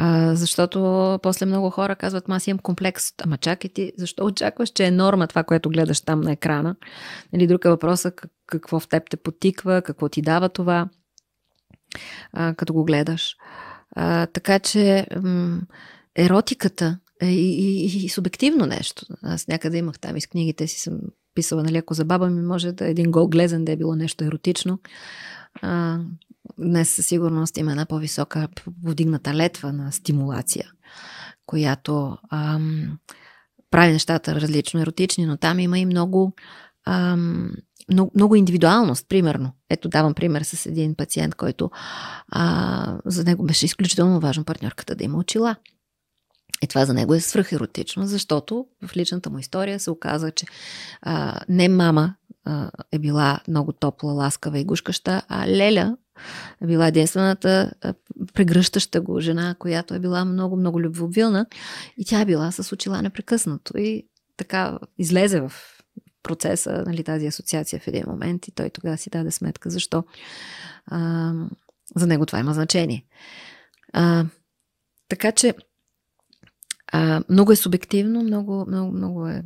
А, защото после много хора казват, аз имам комплекс. Ама чакай ти, защо очакваш, че е норма това, което гледаш там на екрана? Нали, друг е въпросът какво в теб те потиква, какво ти дава това а, като го гледаш. А, така че м- еротиката е и, и, и субективно нещо. Аз някъде имах там из книгите си съм писала, нали, ако за баба ми може да един гол глезен да е било нещо еротично. А, днес със сигурност има една по-висока повдигната летва на стимулация, която ам, прави нещата различно еротични, но там има и много ам, много, много индивидуалност, примерно. Ето давам пример с един пациент, който а, за него беше изключително важно партньорката да има очила. И това за него е свръхеротично, защото в личната му история се оказа, че а, не мама а, е била много топла, ласкава и гушкаща, а Леля е била единствената а, прегръщаща го жена, която е била много, много любвеобилна и тя е била с очила непрекъснато и така излезе в процеса, нали, тази асоциация в един момент и той тогава си даде сметка защо а, за него това има значение. А, така че а, много е субективно, много, много, много е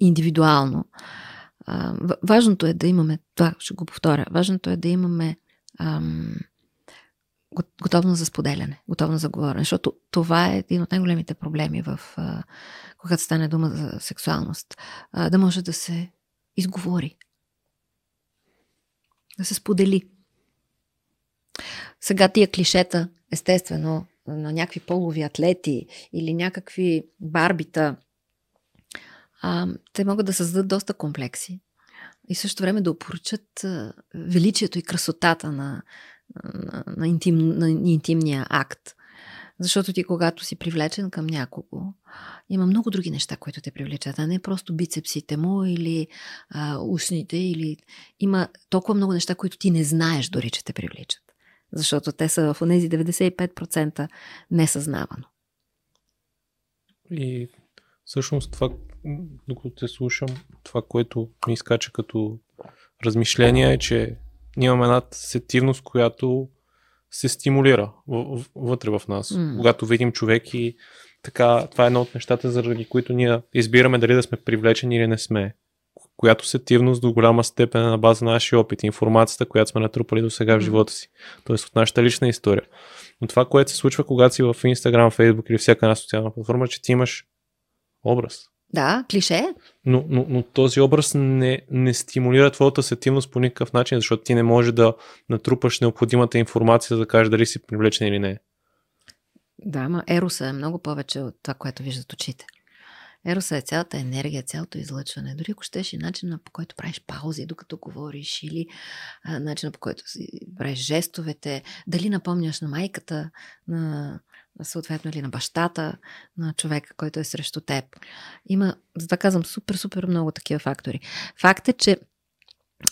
индивидуално. А, важното е да имаме, това ще го повторя, важното е да имаме ам, готовност за споделяне, готовност за говорене, защото това е един от най-големите проблеми в когато стане дума за сексуалност, да може да се изговори, да се сподели. Сега тия клишета, естествено, на някакви полови атлети или някакви барбита, а, те могат да създадат доста комплекси и също време да опоръчат величието и красотата на, на, интим, на интимния акт. Защото ти, когато си привлечен към някого, има много други неща, които те привличат, а не просто бицепсите му или а, устните. Или... Има толкова много неща, които ти не знаеш дори, че те привличат. Защото те са в тези 95% несъзнавано. И всъщност това, докато те слушам, това, което ми изкача като размишление е, че ние имаме една сетивност, която се стимулира вътре в нас. Mm. Когато видим човек и така, това е едно от нещата, заради които ние избираме дали да сме привлечени или не сме. Която сетивност до голяма степен е на база на нашия опит, информацията, която сме натрупали до сега в живота си. Тоест от нашата лична история. Но това, което се случва, когато си в Instagram, Facebook или всяка една социална платформа, че ти имаш образ. Да, клише. Но, но, но този образ не, не стимулира твоята сетивност по никакъв начин, защото ти не можеш да натрупаш необходимата информация, за да кажеш дали си привлечен или не. Да, ма Ероса е много повече от това, което виждат очите. Ероса е цялата енергия, цялото излъчване. Дори ако щеш и начина по който правиш паузи, докато говориш, или а, начина по който си правиш жестовете, дали напомняш на майката, на съответно или на бащата на човека, който е срещу теб. Има, затова казвам, супер, супер много такива фактори. Факт е, че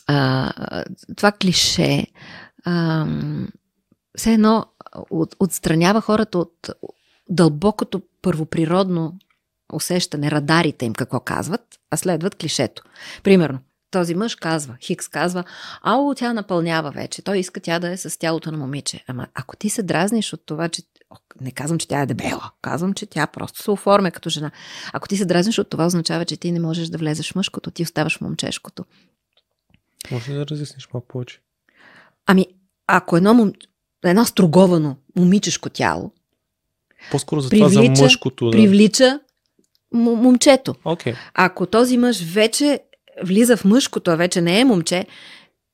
а, това клише а, все едно от, отстранява хората от дълбокото първоприродно усещане, радарите им какво казват, а следват клишето. Примерно, този мъж казва, Хикс казва, ало, тя напълнява вече. Той иска тя да е с тялото на момиче. Ама ако ти се дразниш от това, че не казвам, че тя е дебела, казвам, че тя просто се оформя като жена. Ако ти се дразниш от това, означава, че ти не можеш да влезеш в мъжкото, ти оставаш в момчешкото. Може ли да разясниш малко повече? Ами, ако едно, мом... едно строговано момичешко тяло по-скоро за това за мъжкото. Да. Привлича момчето. Okay. Ако този мъж вече влиза в мъжкото, а вече не е момче,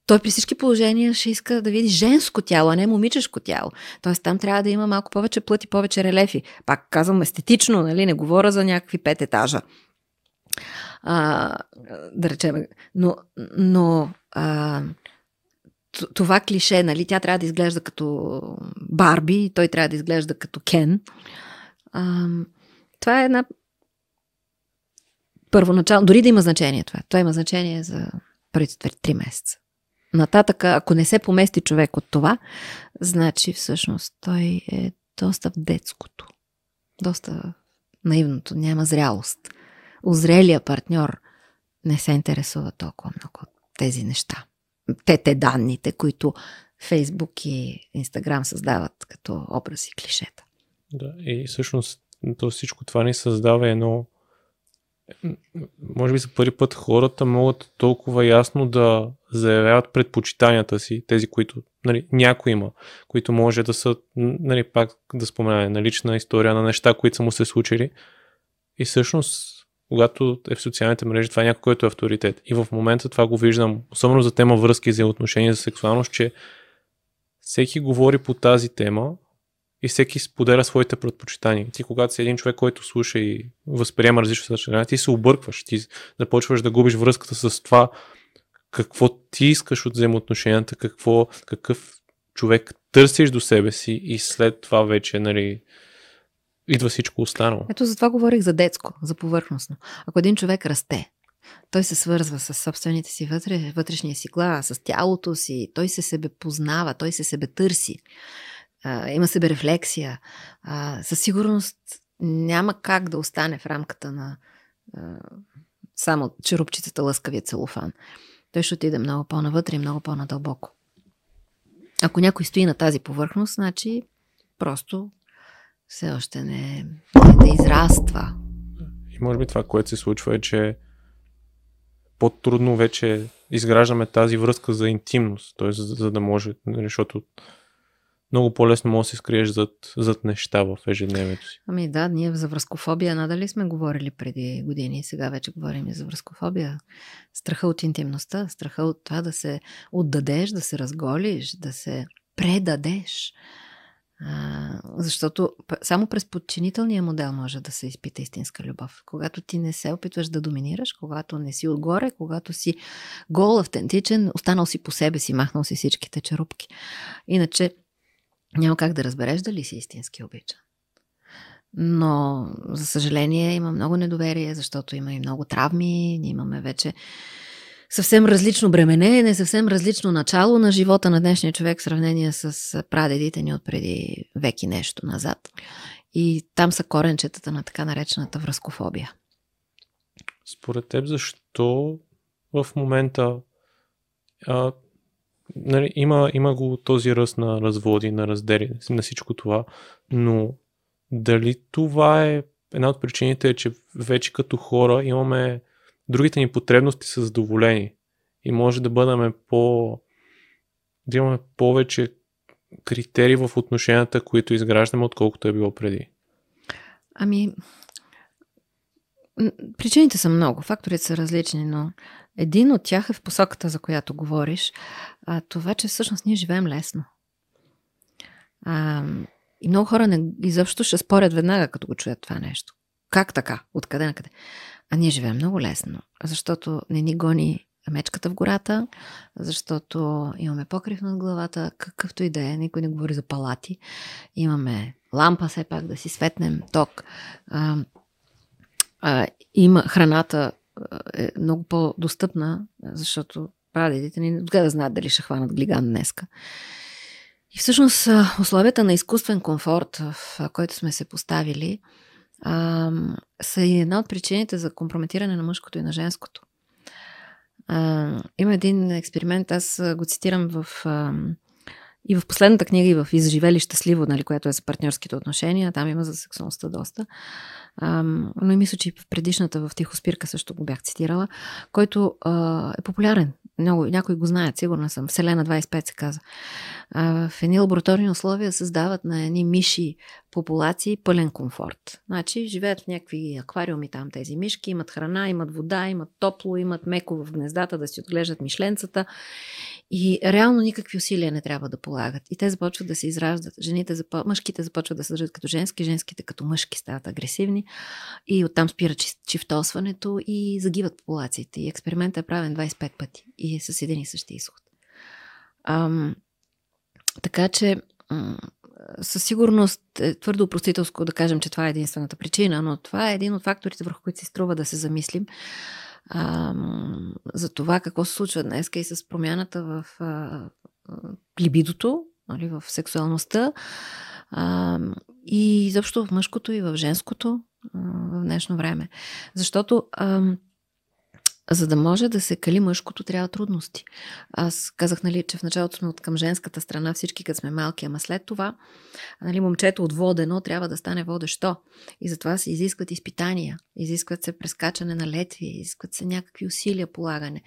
той при всички положения ще иска да види женско тяло, а не момичешко тяло. Тоест там трябва да има малко повече плъти, повече релефи. Пак казвам естетично, нали? не говоря за някакви пет етажа. А, да речем. Но, но а, това клише, нали, тя трябва да изглежда като Барби, той трябва да изглежда като Кен. А, това е една първоначално, дори да има значение това. Това има значение за първите три месеца. Нататък, ако не се помести човек от това, значи всъщност той е доста в детското. Доста наивното, няма зрялост. Озрелия партньор не се интересува толкова много от тези неща. Те, те данните, които Фейсбук и Инстаграм създават като образи и клишета. Да, и всъщност то всичко това ни създава едно може би за първи път хората могат толкова ясно да заявяват предпочитанията си, тези, които нали, някой има, които може да са, нали, пак да спомена, на лична история на неща, които са му се случили. И всъщност, когато е в социалните мрежи, това е някой, който е авторитет. И в момента това го виждам, особено за тема връзки, за отношения, за сексуалност, че всеки говори по тази тема, и всеки споделя своите предпочитания. Ти, когато си един човек, който слуша и възприема различни съдържания, ти се объркваш, ти започваш да губиш връзката с това какво ти искаш от взаимоотношенията, какво, какъв човек търсиш до себе си и след това вече, нали, идва всичко останало. Ето за това говорих за детско, за повърхностно. Ако един човек расте, той се свързва с собствените си вътре, вътрешния си глас, с тялото си, той се себе познава, той се себе търси а, има себе рефлексия, а, със сигурност няма как да остане в рамката на а, само черупчицата лъскавия целофан. Той ще отиде много по-навътре и много по-надълбоко. Ако някой стои на тази повърхност, значи просто все още не, не израства. И може би това, което се случва е, че по-трудно вече изграждаме тази връзка за интимност, т.е. За, за да може, защото много по-лесно може да се скриеш зад, зад неща в ежедневието си. Ами да, ние за връзкофобия надали сме говорили преди години. Сега вече говорим и за връзкофобия. Страха от интимността, страха от това да се отдадеш, да се разголиш, да се предадеш. А, защото само през подчинителния модел може да се изпита истинска любов. Когато ти не се опитваш да доминираш, когато не си отгоре, когато си гол, автентичен, останал си по себе си, махнал си всичките черупки. Иначе няма как да разбереш дали си истински обичан. Но, за съжаление, има много недоверие, защото има и много травми. Ние имаме вече съвсем различно бремене, не съвсем различно начало на живота на днешния човек в сравнение с прадедите ни от преди веки нещо назад. И там са коренчетата на така наречената връзкофобия. Според теб, защо в момента а, нали, има, има го този ръст на разводи, на раздели, на всичко това, но дали това е една от причините е, че вече като хора имаме другите ни потребности са задоволени и може да бъдем по да имаме повече критерии в отношенията, които изграждаме, отколкото е било преди. Ами, причините са много, факторите са различни, но един от тях е в посоката, за която говориш, а, това, че всъщност ние живеем лесно. А, и много хора не, изобщо ще спорят веднага, като го чуят това нещо. Как така? Откъде на къде? А ние живеем много лесно, защото не ни гони мечката в гората, защото имаме покрив над главата, какъвто и да е, никой не говори за палати. Имаме лампа все пак да си светнем, ток. А, а, има храната е много по-достъпна, защото прадедите ни не да знаят дали ще хванат глиган днеска. И всъщност условията на изкуствен комфорт, в който сме се поставили, а, са и една от причините за компрометиране на мъжкото и на женското. А, има един експеримент, аз го цитирам в, а, и в последната книга, и в Изживели щастливо, нали, която е за партньорските отношения. Там има за сексуалността доста. Но и мисля, че и в предишната, в Тихоспирка също го бях цитирала, който а, е популярен. Много, някои го знаят, сигурна съм. Вселена 25 се казва. А, в едни лабораторни условия създават на едни миши популации пълен комфорт. Значи живеят в някакви аквариуми там тези мишки, имат храна, имат вода, имат топло, имат меко в гнездата да си отглеждат мишленцата и реално никакви усилия не трябва да полагат. И те започват да се израждат. Жените, мъжките започват да се държат като женски, женските като мъжки стават агресивни и оттам спира чифтосването и загиват популациите. И експериментът е правен 25 пъти и е с един и същи изход. Ам, така че със сигурност е твърдо упростителско да кажем, че това е единствената причина, но това е един от факторите, върху които се струва да се замислим а, за това какво се случва днес и с промяната в а, либидото, нали, в сексуалността а, и изобщо в мъжкото и в женското в днешно време. Защото за да може да се кали мъжкото, трябва трудности. Аз казах, нали, че в началото сме от към женската страна, всички като сме малки, ама след това, нали, момчето от водено трябва да стане водещо. И затова се изискват изпитания, изискват се прескачане на летви, изискват се някакви усилия полагане.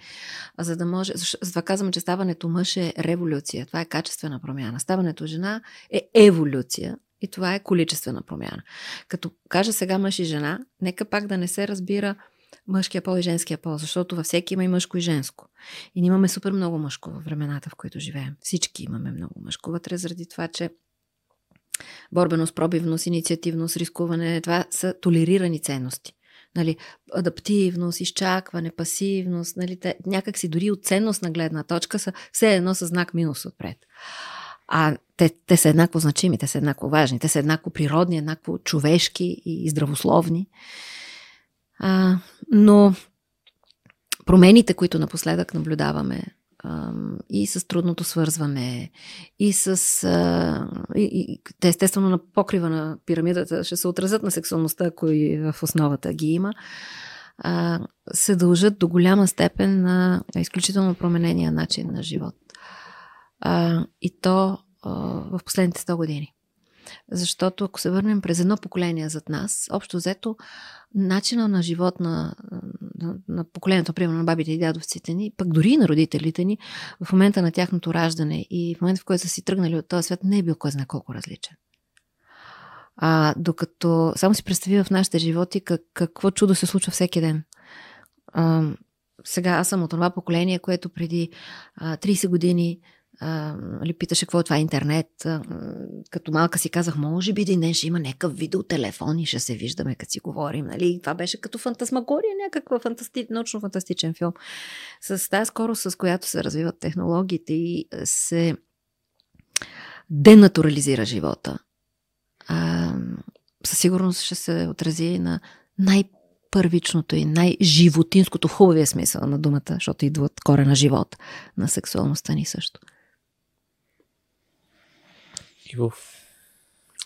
А за да може, затова казвам, че ставането мъж е революция, това е качествена промяна. Ставането жена е еволюция, и това е количествена промяна. Като кажа сега мъж и жена, нека пак да не се разбира мъжкия пол и женския пол, защото във всеки има и мъжко и женско. И ние имаме супер много мъжко в времената, в които живеем. Всички имаме много мъжко вътре, заради това, че борбеност, пробивност, инициативност, рискуване, това са толерирани ценности. Нали, адаптивност, изчакване, пасивност, нали, някакси дори от ценност на гледна точка са все едно с знак минус отпред. А те, те са еднакво значими, те са еднакво важни, те са еднакво природни, еднакво човешки и здравословни. А, но промените, които напоследък наблюдаваме и с трудното свързване, и с. А, и, и, те естествено на покрива на пирамидата ще се отразят на сексуалността, ако и в основата ги има, а, се дължат до голяма степен на изключително променения начин на живот. А, и то а, в последните 100 години. Защото ако се върнем през едно поколение зад нас, общо взето, начина на живот на, на, на поколението, примерно на бабите и дядовците ни, пък дори и на родителите ни, в момента на тяхното раждане и в момента, в който са си тръгнали от този свят, не е бил кой знае колко различен. А, докато само си представи в нашите животи как, какво чудо се случва всеки ден. А, сега аз съм от това поколение, което преди а, 30 години нали, питаше какво е това интернет. Като малка си казах, може би ден ще има някакъв видеотелефон и ще се виждаме, като си говорим. Нали? Това беше като фантасмагория, някаква фантасти... научно-фантастичен филм. С тази скорост, с която се развиват технологиите и се денатурализира живота, а, със сигурност ще се отрази на най- първичното и най-животинското хубавия смисъл на думата, защото идва от корена живот на сексуалността ни също. И в,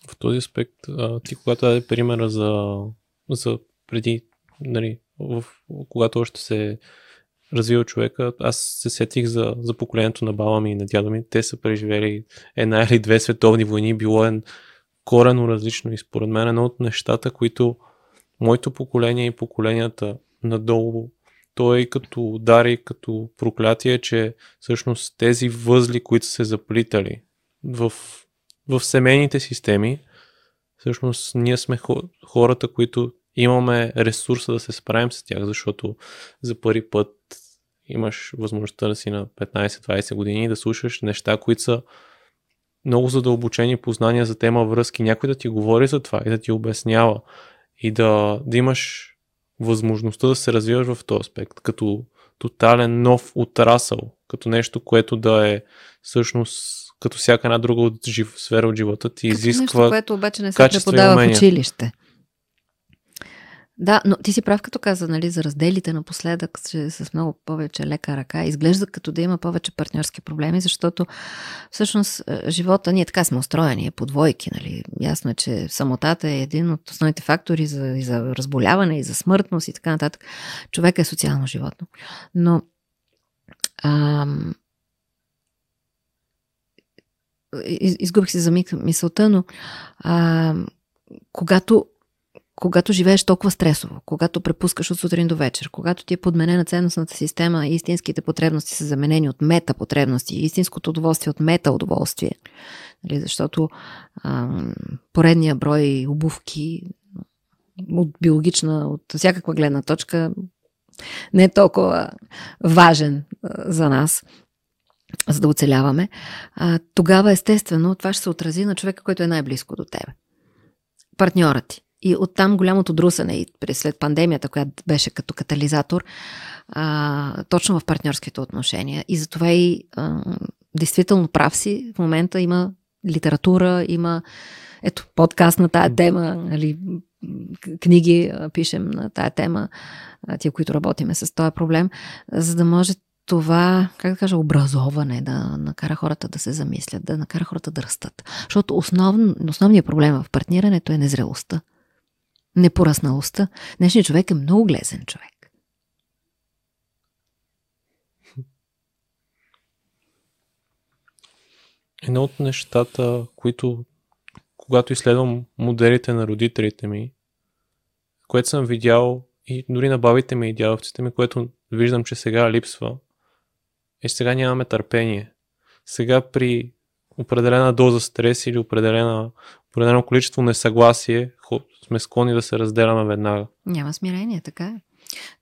в този аспект, а, ти когато даде примера за, за преди, нали, в, когато още се развил човека, аз се сетих за, за поколението на баба ми и на дядо ми. Те са преживели една или две световни войни, било е корено различно. И според мен едно от нещата, които моето поколение и поколенията надолу то е и като удари, като проклятие, че всъщност тези възли, които се заплитали в, в семейните системи, всъщност ние сме хората, които имаме ресурса да се справим с тях, защото за първи път имаш възможността да си на 15-20 години и да слушаш неща, които са много задълбочени познания за тема връзки. Някой да ти говори за това и да ти обяснява и да, да имаш възможността да се развиваш в този аспект, като тотален нов отрасъл, като нещо, което да е всъщност като всяка една друга от жив, сфера от живота ти като изисква нещо, което обаче не се преподава в училище. Да, но ти си прав като каза, нали, за разделите напоследък, че с много повече лека ръка. Изглежда като да има повече партньорски проблеми, защото всъщност е, живота, ние така сме устроени, е по двойки, нали. Ясно е, че самотата е един от основните фактори за, и за разболяване, и за смъртност и така нататък. Човек е социално животно. Но ам, изгубих се за миг мисълта, но а, когато когато живееш толкова стресово, когато препускаш от сутрин до вечер, когато ти е подменена ценностната система и истинските потребности са заменени от мета потребности, истинското удоволствие от мета удоволствие, нали, защото а, поредния брой обувки от биологична, от всякаква гледна точка не е толкова важен за нас, за да оцеляваме, тогава естествено това ще се отрази на човека, който е най-близко до тебе. Партньорът ти и оттам голямото друсане и след пандемията, която беше като катализатор, а, точно в партньорските отношения. И затова и а, действително прав си, в момента има литература, има ето, подкаст на тая тема, нали, книги пишем на тая тема, тия, които работиме с този проблем, за да може това, как да кажа, образоване, да накара хората да се замислят, да накара хората да растат. Защото основ, основният проблем в партнирането е незрелостта непоръсналостта. Днешният човек е много глезен човек. Едно от нещата, които когато изследвам моделите на родителите ми, което съм видял и дори на бабите ми и дядовците ми, което виждам, че сега липсва, е, че сега нямаме търпение. Сега при определена доза стрес или определена, определено количество несъгласие, сме склонни да се разделяме веднага. Няма смирение, така е.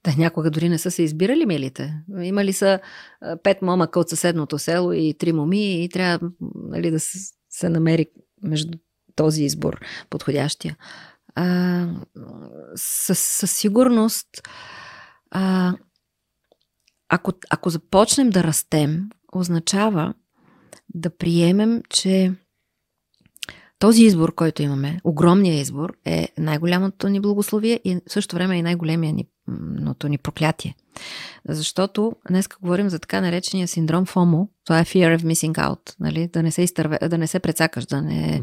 Да, някога дори не са се избирали милите. Имали са пет момъка от съседното село и три моми и трябва нали, да се намери между този избор подходящия. А, със, със сигурност, а, ако, ако започнем да растем, означава да приемем, че този избор, който имаме, огромният избор, е най-голямото ни благословие и в същото време е най-големия ни, проклятие. Защото днес говорим за така наречения синдром FOMO, това е Fear of Missing Out, нали? да, не се изтърве, да не се прецакаш, да не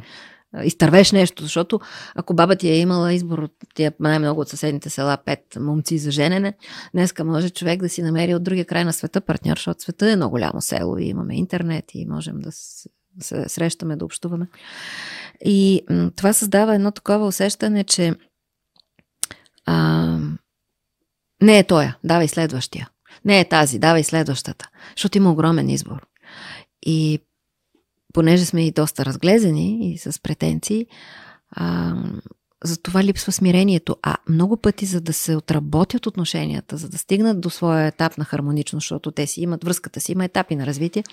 изтървеш нещо, защото ако баба ти е имала избор от тия най-много от съседните села пет момци за женене, днеска може човек да си намери от другия край на света партньор, защото света е много голямо село и имаме интернет и можем да се срещаме, да общуваме. И това създава едно такова усещане, че а, не е тоя, давай следващия. Не е тази, давай следващата. Защото има огромен избор. И понеже сме и доста разглезени и с претенции, а, за това липсва смирението. А много пъти, за да се отработят отношенията, за да стигнат до своя етап на хармонично, защото те си имат връзката си, има етапи на развитие,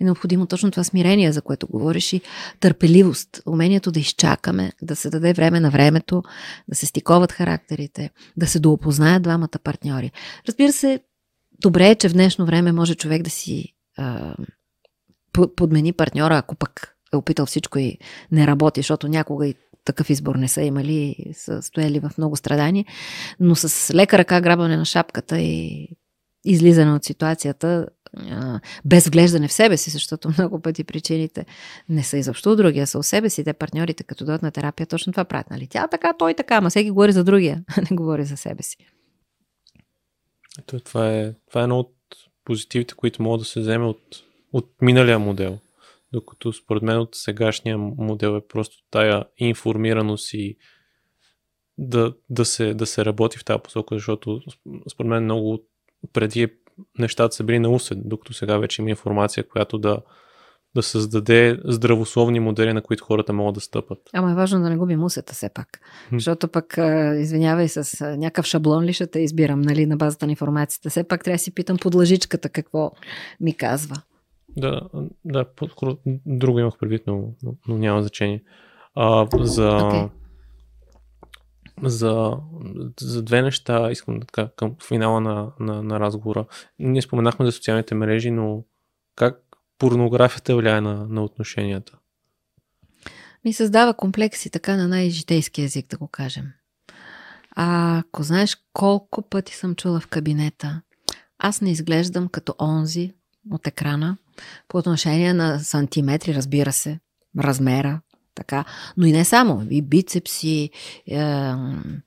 е необходимо точно това смирение, за което говориш и търпеливост, умението да изчакаме, да се даде време на времето, да се стиковат характерите, да се доопознаят двамата партньори. Разбира се, добре е, че в днешно време може човек да си а, подмени партньора, ако пък е опитал всичко и не работи, защото някога и такъв избор не са имали, са стояли в много страдания, но с лека ръка грабване на шапката и излизане от ситуацията, без вглеждане в себе си, защото много пъти причините не са изобщо от другия, са у себе си. Те партньорите, като дойдат на терапия, точно това правят. Нали? Тя така, той така, ама всеки говори за другия, а не говори за себе си. Ето, това, е, това е едно от позитивите, които могат да се вземе от, от миналия модел. Докато според мен от сегашния модел е просто тая информираност и да, да, се, да се работи в тази посока, защото според мен много преди нещата са били на усет, докато сега вече има информация, която да, да създаде здравословни модели, на които хората могат да стъпат. Ама е важно да не губим усета все пак. Защото пък, извинявай, с някакъв шаблон ли ще те избирам, нали, на базата на информацията. Все пак трябва да си питам под лъжичката какво ми казва. Да, да, друго имах предвид, но, но, но няма значение. А, за, okay. за, за две неща искам да така към финала на, на, на разговора. Ние споменахме за социалните мрежи, но как порнографията влияе на, на отношенията? Ми създава комплекси така на най-житейски език, да го кажем. А ако знаеш колко пъти съм чула в кабинета, аз не изглеждам като онзи от екрана, по отношение на сантиметри, разбира се, размера, така, но и не само, и бицепси, е,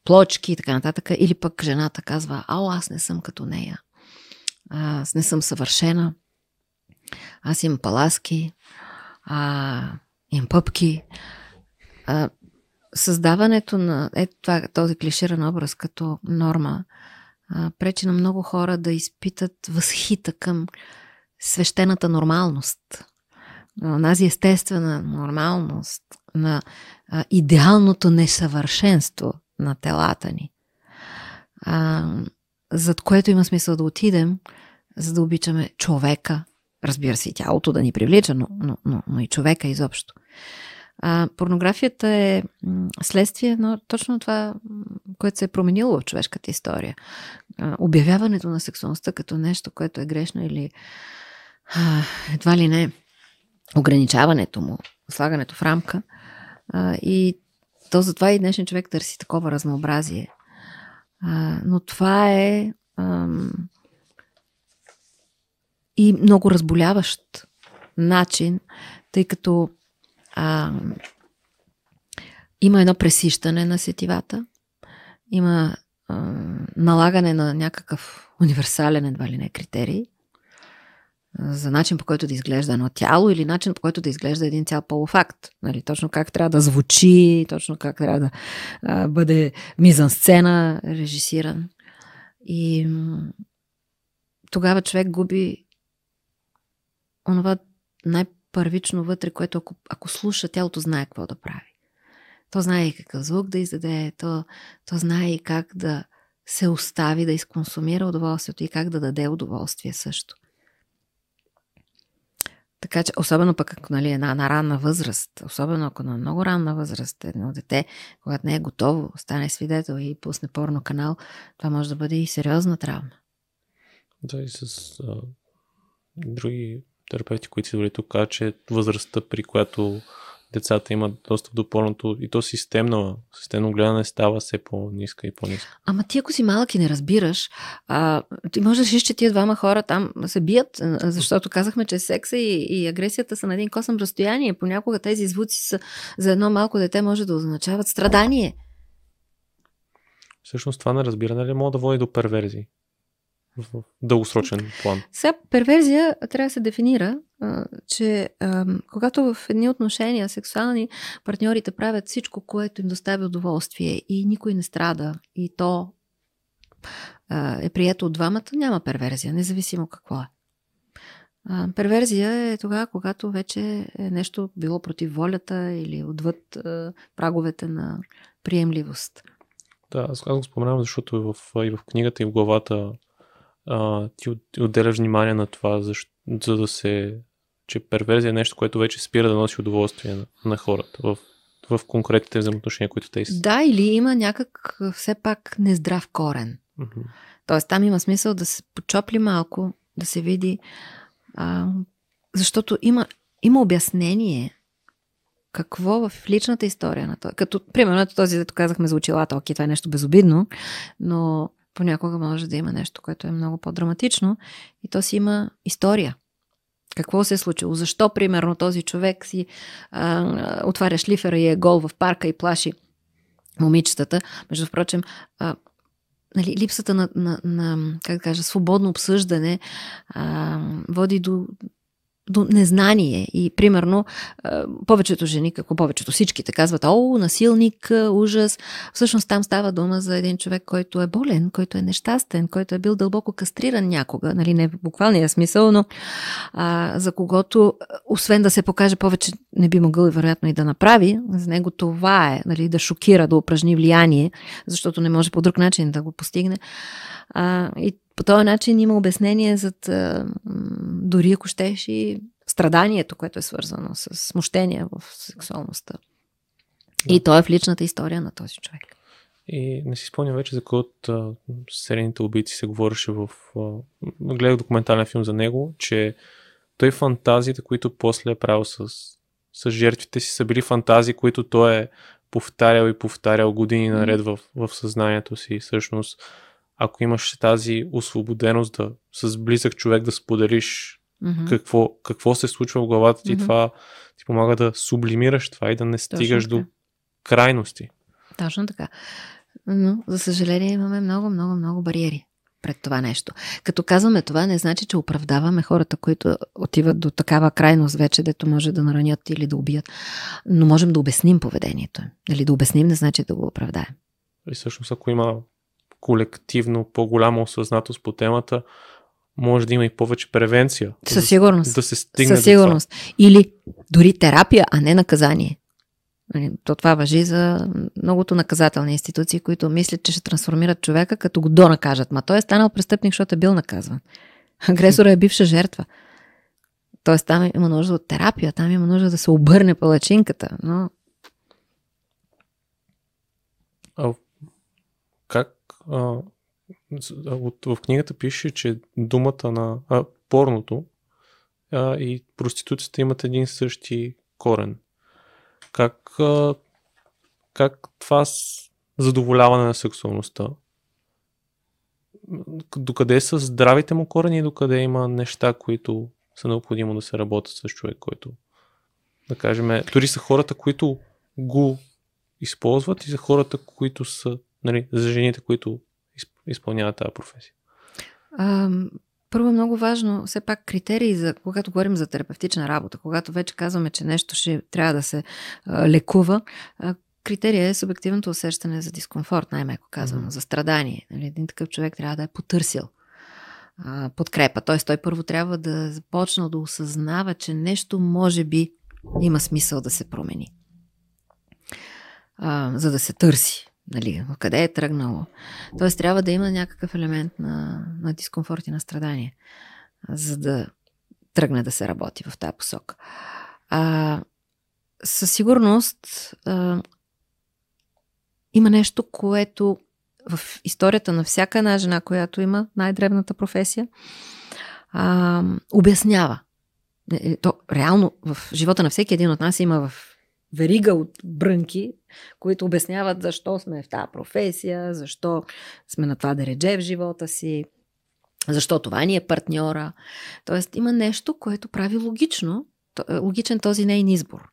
плочки и така нататък, или пък жената казва, ао, аз не съм като нея, аз не съм съвършена, аз имам паласки, а, имам пъпки. А, създаването на е, това, този клиширан образ като норма а, пречи на много хора да изпитат възхита към свещената нормалност, на онази естествена нормалност, на а, идеалното несъвършенство на телата ни, а, зад което има смисъл да отидем, за да обичаме човека, разбира се тялото да ни привлича, но, но, но, но и човека изобщо. А, порнографията е следствие на точно това, което се е променило в човешката история. А, обявяването на сексуалността като нещо, което е грешно или а, едва ли не ограничаването му, слагането в рамка. А, и то затова и днешен човек търси такова разнообразие. А, но това е ам, и много разболяващ начин, тъй като а, има едно пресищане на сетивата, има а, налагане на някакъв универсален едва ли не критерий за начин по който да изглежда едно тяло или начин по който да изглежда един цял полуфакт. Нали, точно как трябва да звучи, точно как трябва да а, бъде мизан сцена, режисиран. И тогава човек губи онова най-първично вътре, което ако, ако слуша, тялото знае какво да прави. То знае и какъв звук да издаде, то, то знае и как да се остави да изконсумира удоволствието и как да даде удоволствие също. Така че, особено пък ако нали, една на ранна възраст, особено ако на много ранна възраст едно дете, когато не е готово, стане свидетел и пусне порно канал, това може да бъде и сериозна травма. Да, и с а, други терапевти, които си дори тук, че възрастта, при която децата имат достъп до порното и то системно, системно гледане става все по-ниска и по-ниска. Ама ти ако си малък и не разбираш, а, ти можеш да решиш, че тия двама хора там се бият, защото казахме, че секса и, и агресията са на един косъм разстояние. Понякога тези звуци са, за едно малко дете може да означават страдание. Всъщност това неразбиране ли може да води до перверзии? В дългосрочен план. Сега, перверзия трябва да се дефинира, а, че а, когато в едни отношения сексуални партньорите правят всичко, което им доставя удоволствие и никой не страда и то а, е прието от двамата, няма перверзия, независимо какво е. А, перверзия е тогава, когато вече е нещо било против волята или отвъд а, праговете на приемливост. Да, аз го споменавам, защото и в, и в книгата, и в главата а, ти, отделяш внимание на това, защо, за да се. че перверзия е нещо, което вече спира да носи удоволствие на, на хората в, в конкретните взаимоотношения, които те са. Да, или има някак все пак нездрав корен. Mm-hmm. Тоест там има смисъл да се почопли малко, да се види. А, защото има, има обяснение какво в личната история на това. Като, примерно, този, дето казахме за очилата, окей, това е нещо безобидно, но понякога може да има нещо, което е много по-драматично и то си има история. Какво се е случило? Защо, примерно, този човек си а, отваря шлифера и е гол в парка и плаши момичетата? Между впрочем, а, нали, липсата на, на, на, как да кажа, свободно обсъждане а, води до до незнание. И примерно, повечето жени, какво повечето, всичките казват, о, насилник, ужас. Всъщност там става дума за един човек, който е болен, който е нещастен, който е бил дълбоко кастриран някога, нали, не в буквалния смисъл, но а, за когото, освен да се покаже повече, не би могъл вероятно и да направи, за него това е, нали, да шокира, да упражни влияние, защото не може по друг начин да го постигне. А, и по този начин има обяснение за дори ако щеш и страданието, което е свързано с смущение в сексуалността. Да. И то е в личната история на този човек. И не си спомням вече за кой от серийните убийци се говореше в... А, гледах документален филм за него, че той фантазиите, които после е правил с, с жертвите си, са били фантазии, които той е повтарял и повтарял години наред в, в съзнанието си. Всъщност ако имаш тази освободеност да с близък човек да споделиш mm-hmm. какво, какво се случва в главата ти, mm-hmm. това ти помага да сублимираш това и да не стигаш Точно до крайности. Точно така. Но, за съжаление, имаме много, много, много бариери пред това нещо. Като казваме това, не значи, че оправдаваме хората, които отиват до такава крайност вече, дето може да наранят или да убият. Но можем да обясним поведението. Нали, да обясним не значи да го оправдаем. И всъщност, ако има колективно по-голяма осъзнатост по темата, може да има и повече превенция. Със сигурност. Да се стигне Със сигурност. това. Или дори терапия, а не наказание. Нали, то това въжи за многото наказателни институции, които мислят, че ще трансформират човека, като го донакажат. Ма той е станал престъпник, защото е бил наказван. Агресора е бивша жертва. Тоест там има нужда от терапия, там има нужда да се обърне палачинката. Но... А как а, от, в книгата пише, че думата на а, порното а, и проституцията имат един същи корен. Как, а, как това с задоволяване на сексуалността докъде са здравите му корени и докъде има неща, които са необходимо да се работят с човек, който да кажем, дори са хората, които го използват и за хората, които са нали, за жените, които изпълняват тази професия? А, първо много важно, все пак критерии за, когато говорим за терапевтична работа, когато вече казваме, че нещо ще трябва да се а, лекува, а, критерия е субективното усещане за дискомфорт, най-меко казано, mm-hmm. за страдание. Нали, един такъв човек трябва да е потърсил а, подкрепа. Т.е. той първо трябва да започне да осъзнава, че нещо може би има смисъл да се промени. А, за да се търси нали, къде е тръгнало. Тоест трябва да има някакъв елемент на, на дискомфорт и на страдание, за да тръгне да се работи в тази посока. А, със сигурност а, има нещо, което в историята на всяка една жена, която има най-древната професия, а, обяснява. Е, е, то, реално в живота на всеки един от нас има в верига от брънки, които обясняват защо сме в тази професия, защо сме на това да редже в живота си, защо това ни е партньора. Тоест има нещо, което прави логично, логичен този нейн избор.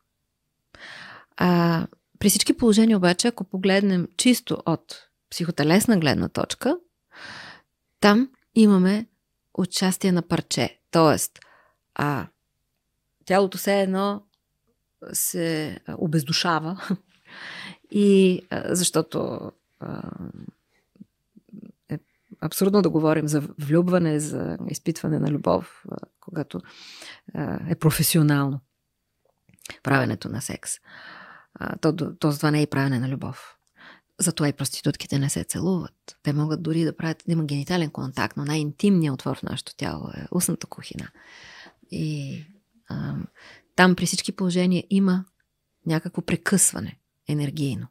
А, при всички положения обаче, ако погледнем чисто от психотелесна гледна точка, там имаме участие на парче. Тоест, а, тялото се е едно се обездушава. И защото е абсурдно да говорим за влюбване, за изпитване на любов, когато е професионално правенето на секс. То, то това не е и правене на любов. Затова и проститутките не се целуват. Те могат дори да правят, да има генитален контакт, но най-интимният отвор в нашето тяло е устната кухина. И а, там при всички положения има някакво прекъсване енергийно,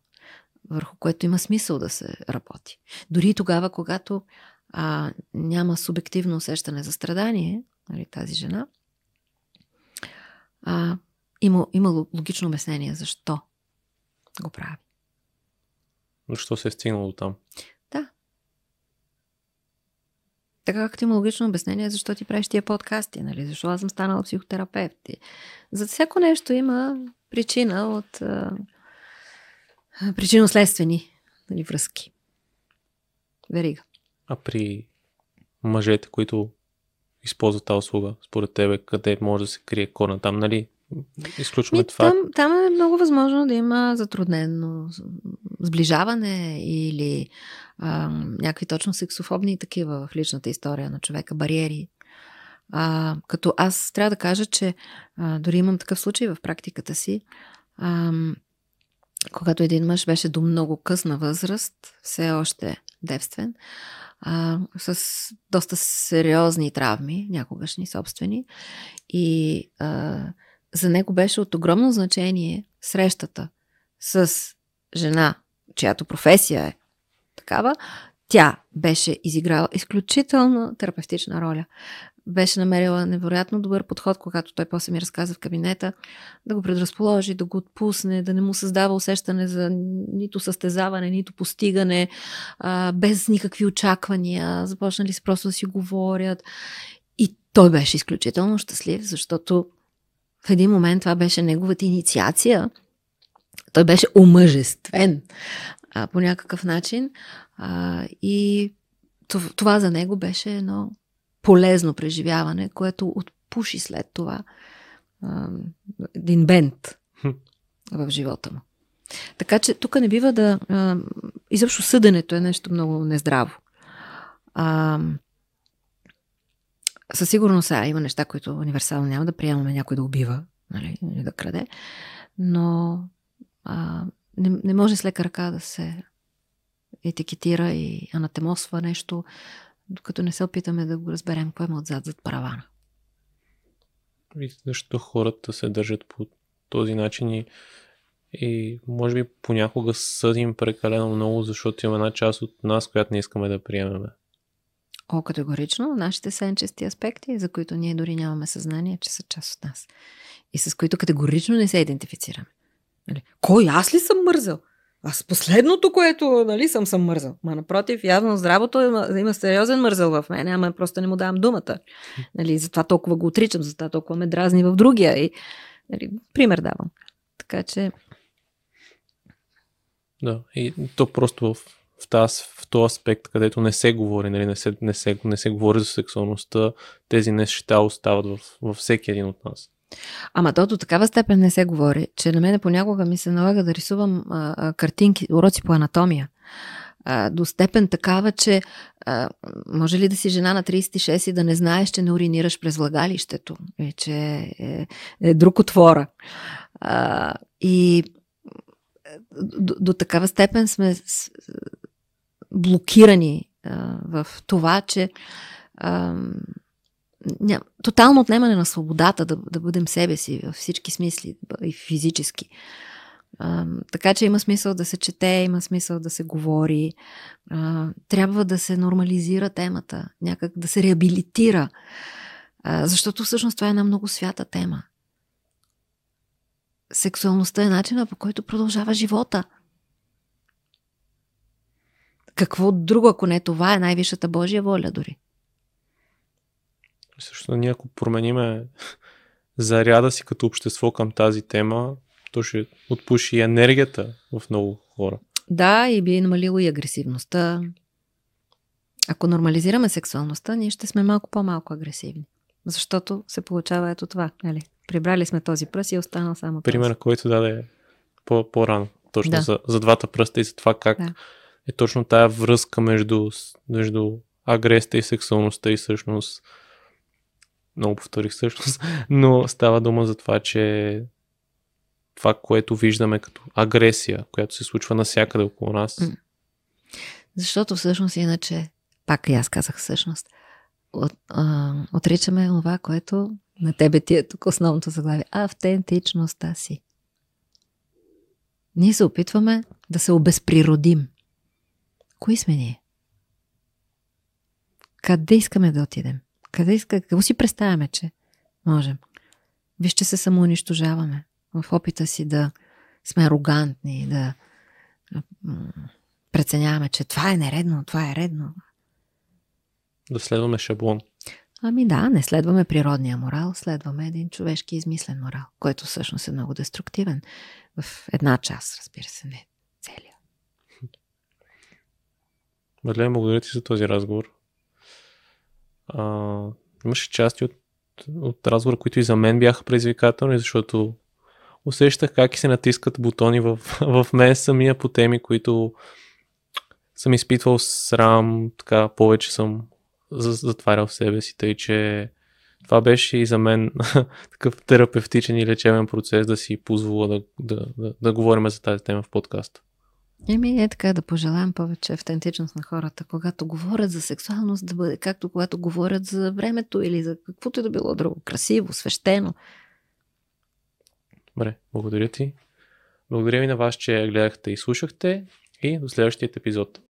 върху което има смисъл да се работи. Дори и тогава, когато а, няма субективно усещане за страдание, нали, тази жена, а, има, има логично обяснение защо го прави. Защо се е стигнало там? Така както има логично обяснение, защо ти правиш тия подкасти, нали? Защо аз съм станала психотерапевт. За всяко нещо има причина от причинно-следствени нали, връзки. Верига. А при мъжете, които използва тази услуга? Според тебе, къде може да се крие корна там, нали? Изключваме Ми, това. Там, там е много възможно да има затруднено сближаване или а, някакви точно сексофобни такива в личната история на човека, бариери. А, като аз трябва да кажа, че а, дори имам такъв случай в практиката си, а, когато един мъж беше до много късна възраст, все още девствен, а, с доста сериозни травми, някогашни собствени. И а, за него беше от огромно значение срещата с жена, чиято професия е такава. Тя беше изиграла изключително терапевтична роля беше намерила невероятно добър подход, когато той после ми разказа в кабинета, да го предразположи, да го отпусне, да не му създава усещане за нито състезаване, нито постигане, а, без никакви очаквания. Започнали се просто да си говорят. И той беше изключително щастлив, защото в един момент това беше неговата инициация. Той беше омъжествен по някакъв начин. А, и това за него беше едно полезно преживяване, което отпуши след това а, един бент в живота му. Така че тук не бива да. А, изобщо съденето е нещо много нездраво. А, със сигурност сега има неща, които универсално няма да приемаме някой да убива, нали, да краде, но а, не, не може с лека ръка да се етикетира и анатемосва нещо, докато не се опитаме да го разберем кой има отзад зад паравана. И защо хората се държат по този начин и, и може би понякога съдим прекалено много, защото има една част от нас, която не искаме да приемеме. О, категорично. Нашите сенчести аспекти, за които ние дори нямаме съзнание, че са част от нас. И с които категорично не се идентифицираме. Нали? Кой? Аз ли съм мързал? Аз последното, което нали, съм съм мързал. Ма напротив, явно здравото има, има сериозен мързъл в мен, ама просто не му давам думата. Нали, затова толкова го отричам, затова толкова ме дразни в другия. И, нали, пример давам. Така че... Да, и то просто в, в, тази, в този аспект, където не се говори, нали, не, се, не, се, не се говори за сексуалността, тези неща остават в, във всеки един от нас. Ама то до такава степен не се говори, че на мене понякога ми се налага да рисувам а, а, картинки, уроци по анатомия. А, до степен такава, че а, може ли да си жена на 36 и да не знаеш, че не уринираш през влагалището, и че е, е друг отвора. А, и до, до такава степен сме с, блокирани а, в това, че а, ня, тотално отнемане на свободата да, да бъдем себе си във всички смисли и физически. А, така че има смисъл да се чете, има смисъл да се говори. А, трябва да се нормализира темата, някак да се реабилитира. А, защото всъщност това е една много свята тема. Сексуалността е начина по който продължава живота. Какво друго, ако не това е най-висшата Божия воля дори? Също ние ако промениме заряда си като общество към тази тема, то ще отпуши енергията в много хора. Да, и би намалило и агресивността. Ако нормализираме сексуалността, ние ще сме малко по-малко агресивни. Защото се получава ето това. Нали? Прибрали сме този пръст и е останал само Пример, този. който даде по- по-рано. Точно да. за, за двата пръста и за това как да. е точно тая връзка между, между агресията и сексуалността и всъщност много повторих всъщност, но става дума за това, че това, което виждаме като агресия, която се случва навсякъде около нас. Защото всъщност иначе, пак и аз казах всъщност, от, а, отричаме това, което на тебе ти е тук основното заглавие. Автентичността си. Ние се опитваме да се обезприродим. Кои сме ние? Къде искаме да отидем? Къде иска, какво си представяме, че можем? Вижте се самоунищожаваме в опита си да сме арогантни, да преценяваме, че това е нередно, това е редно. Да следваме шаблон. Ами да, не следваме природния морал, следваме един човешки измислен морал, който всъщност е много деструктивен. В една част, разбира се, не целия. Мадлен, благодаря ти за този разговор. Имаше части от, от разговора, които и за мен бяха предизвикателни, защото усещах как и се натискат бутони в, в мен самия по теми, които съм изпитвал срам, така повече съм затварял себе си, тъй че това беше и за мен такъв терапевтичен и лечебен процес да си позволя да, да, да, да говорим за тази тема в подкаста. Еми е така да пожелаем повече автентичност на хората, когато говорят за сексуалност, да бъде както когато говорят за времето или за каквото и да било друго. Красиво, свещено. Добре, благодаря ти. Благодаря ви на вас, че гледахте и слушахте и до следващия епизод.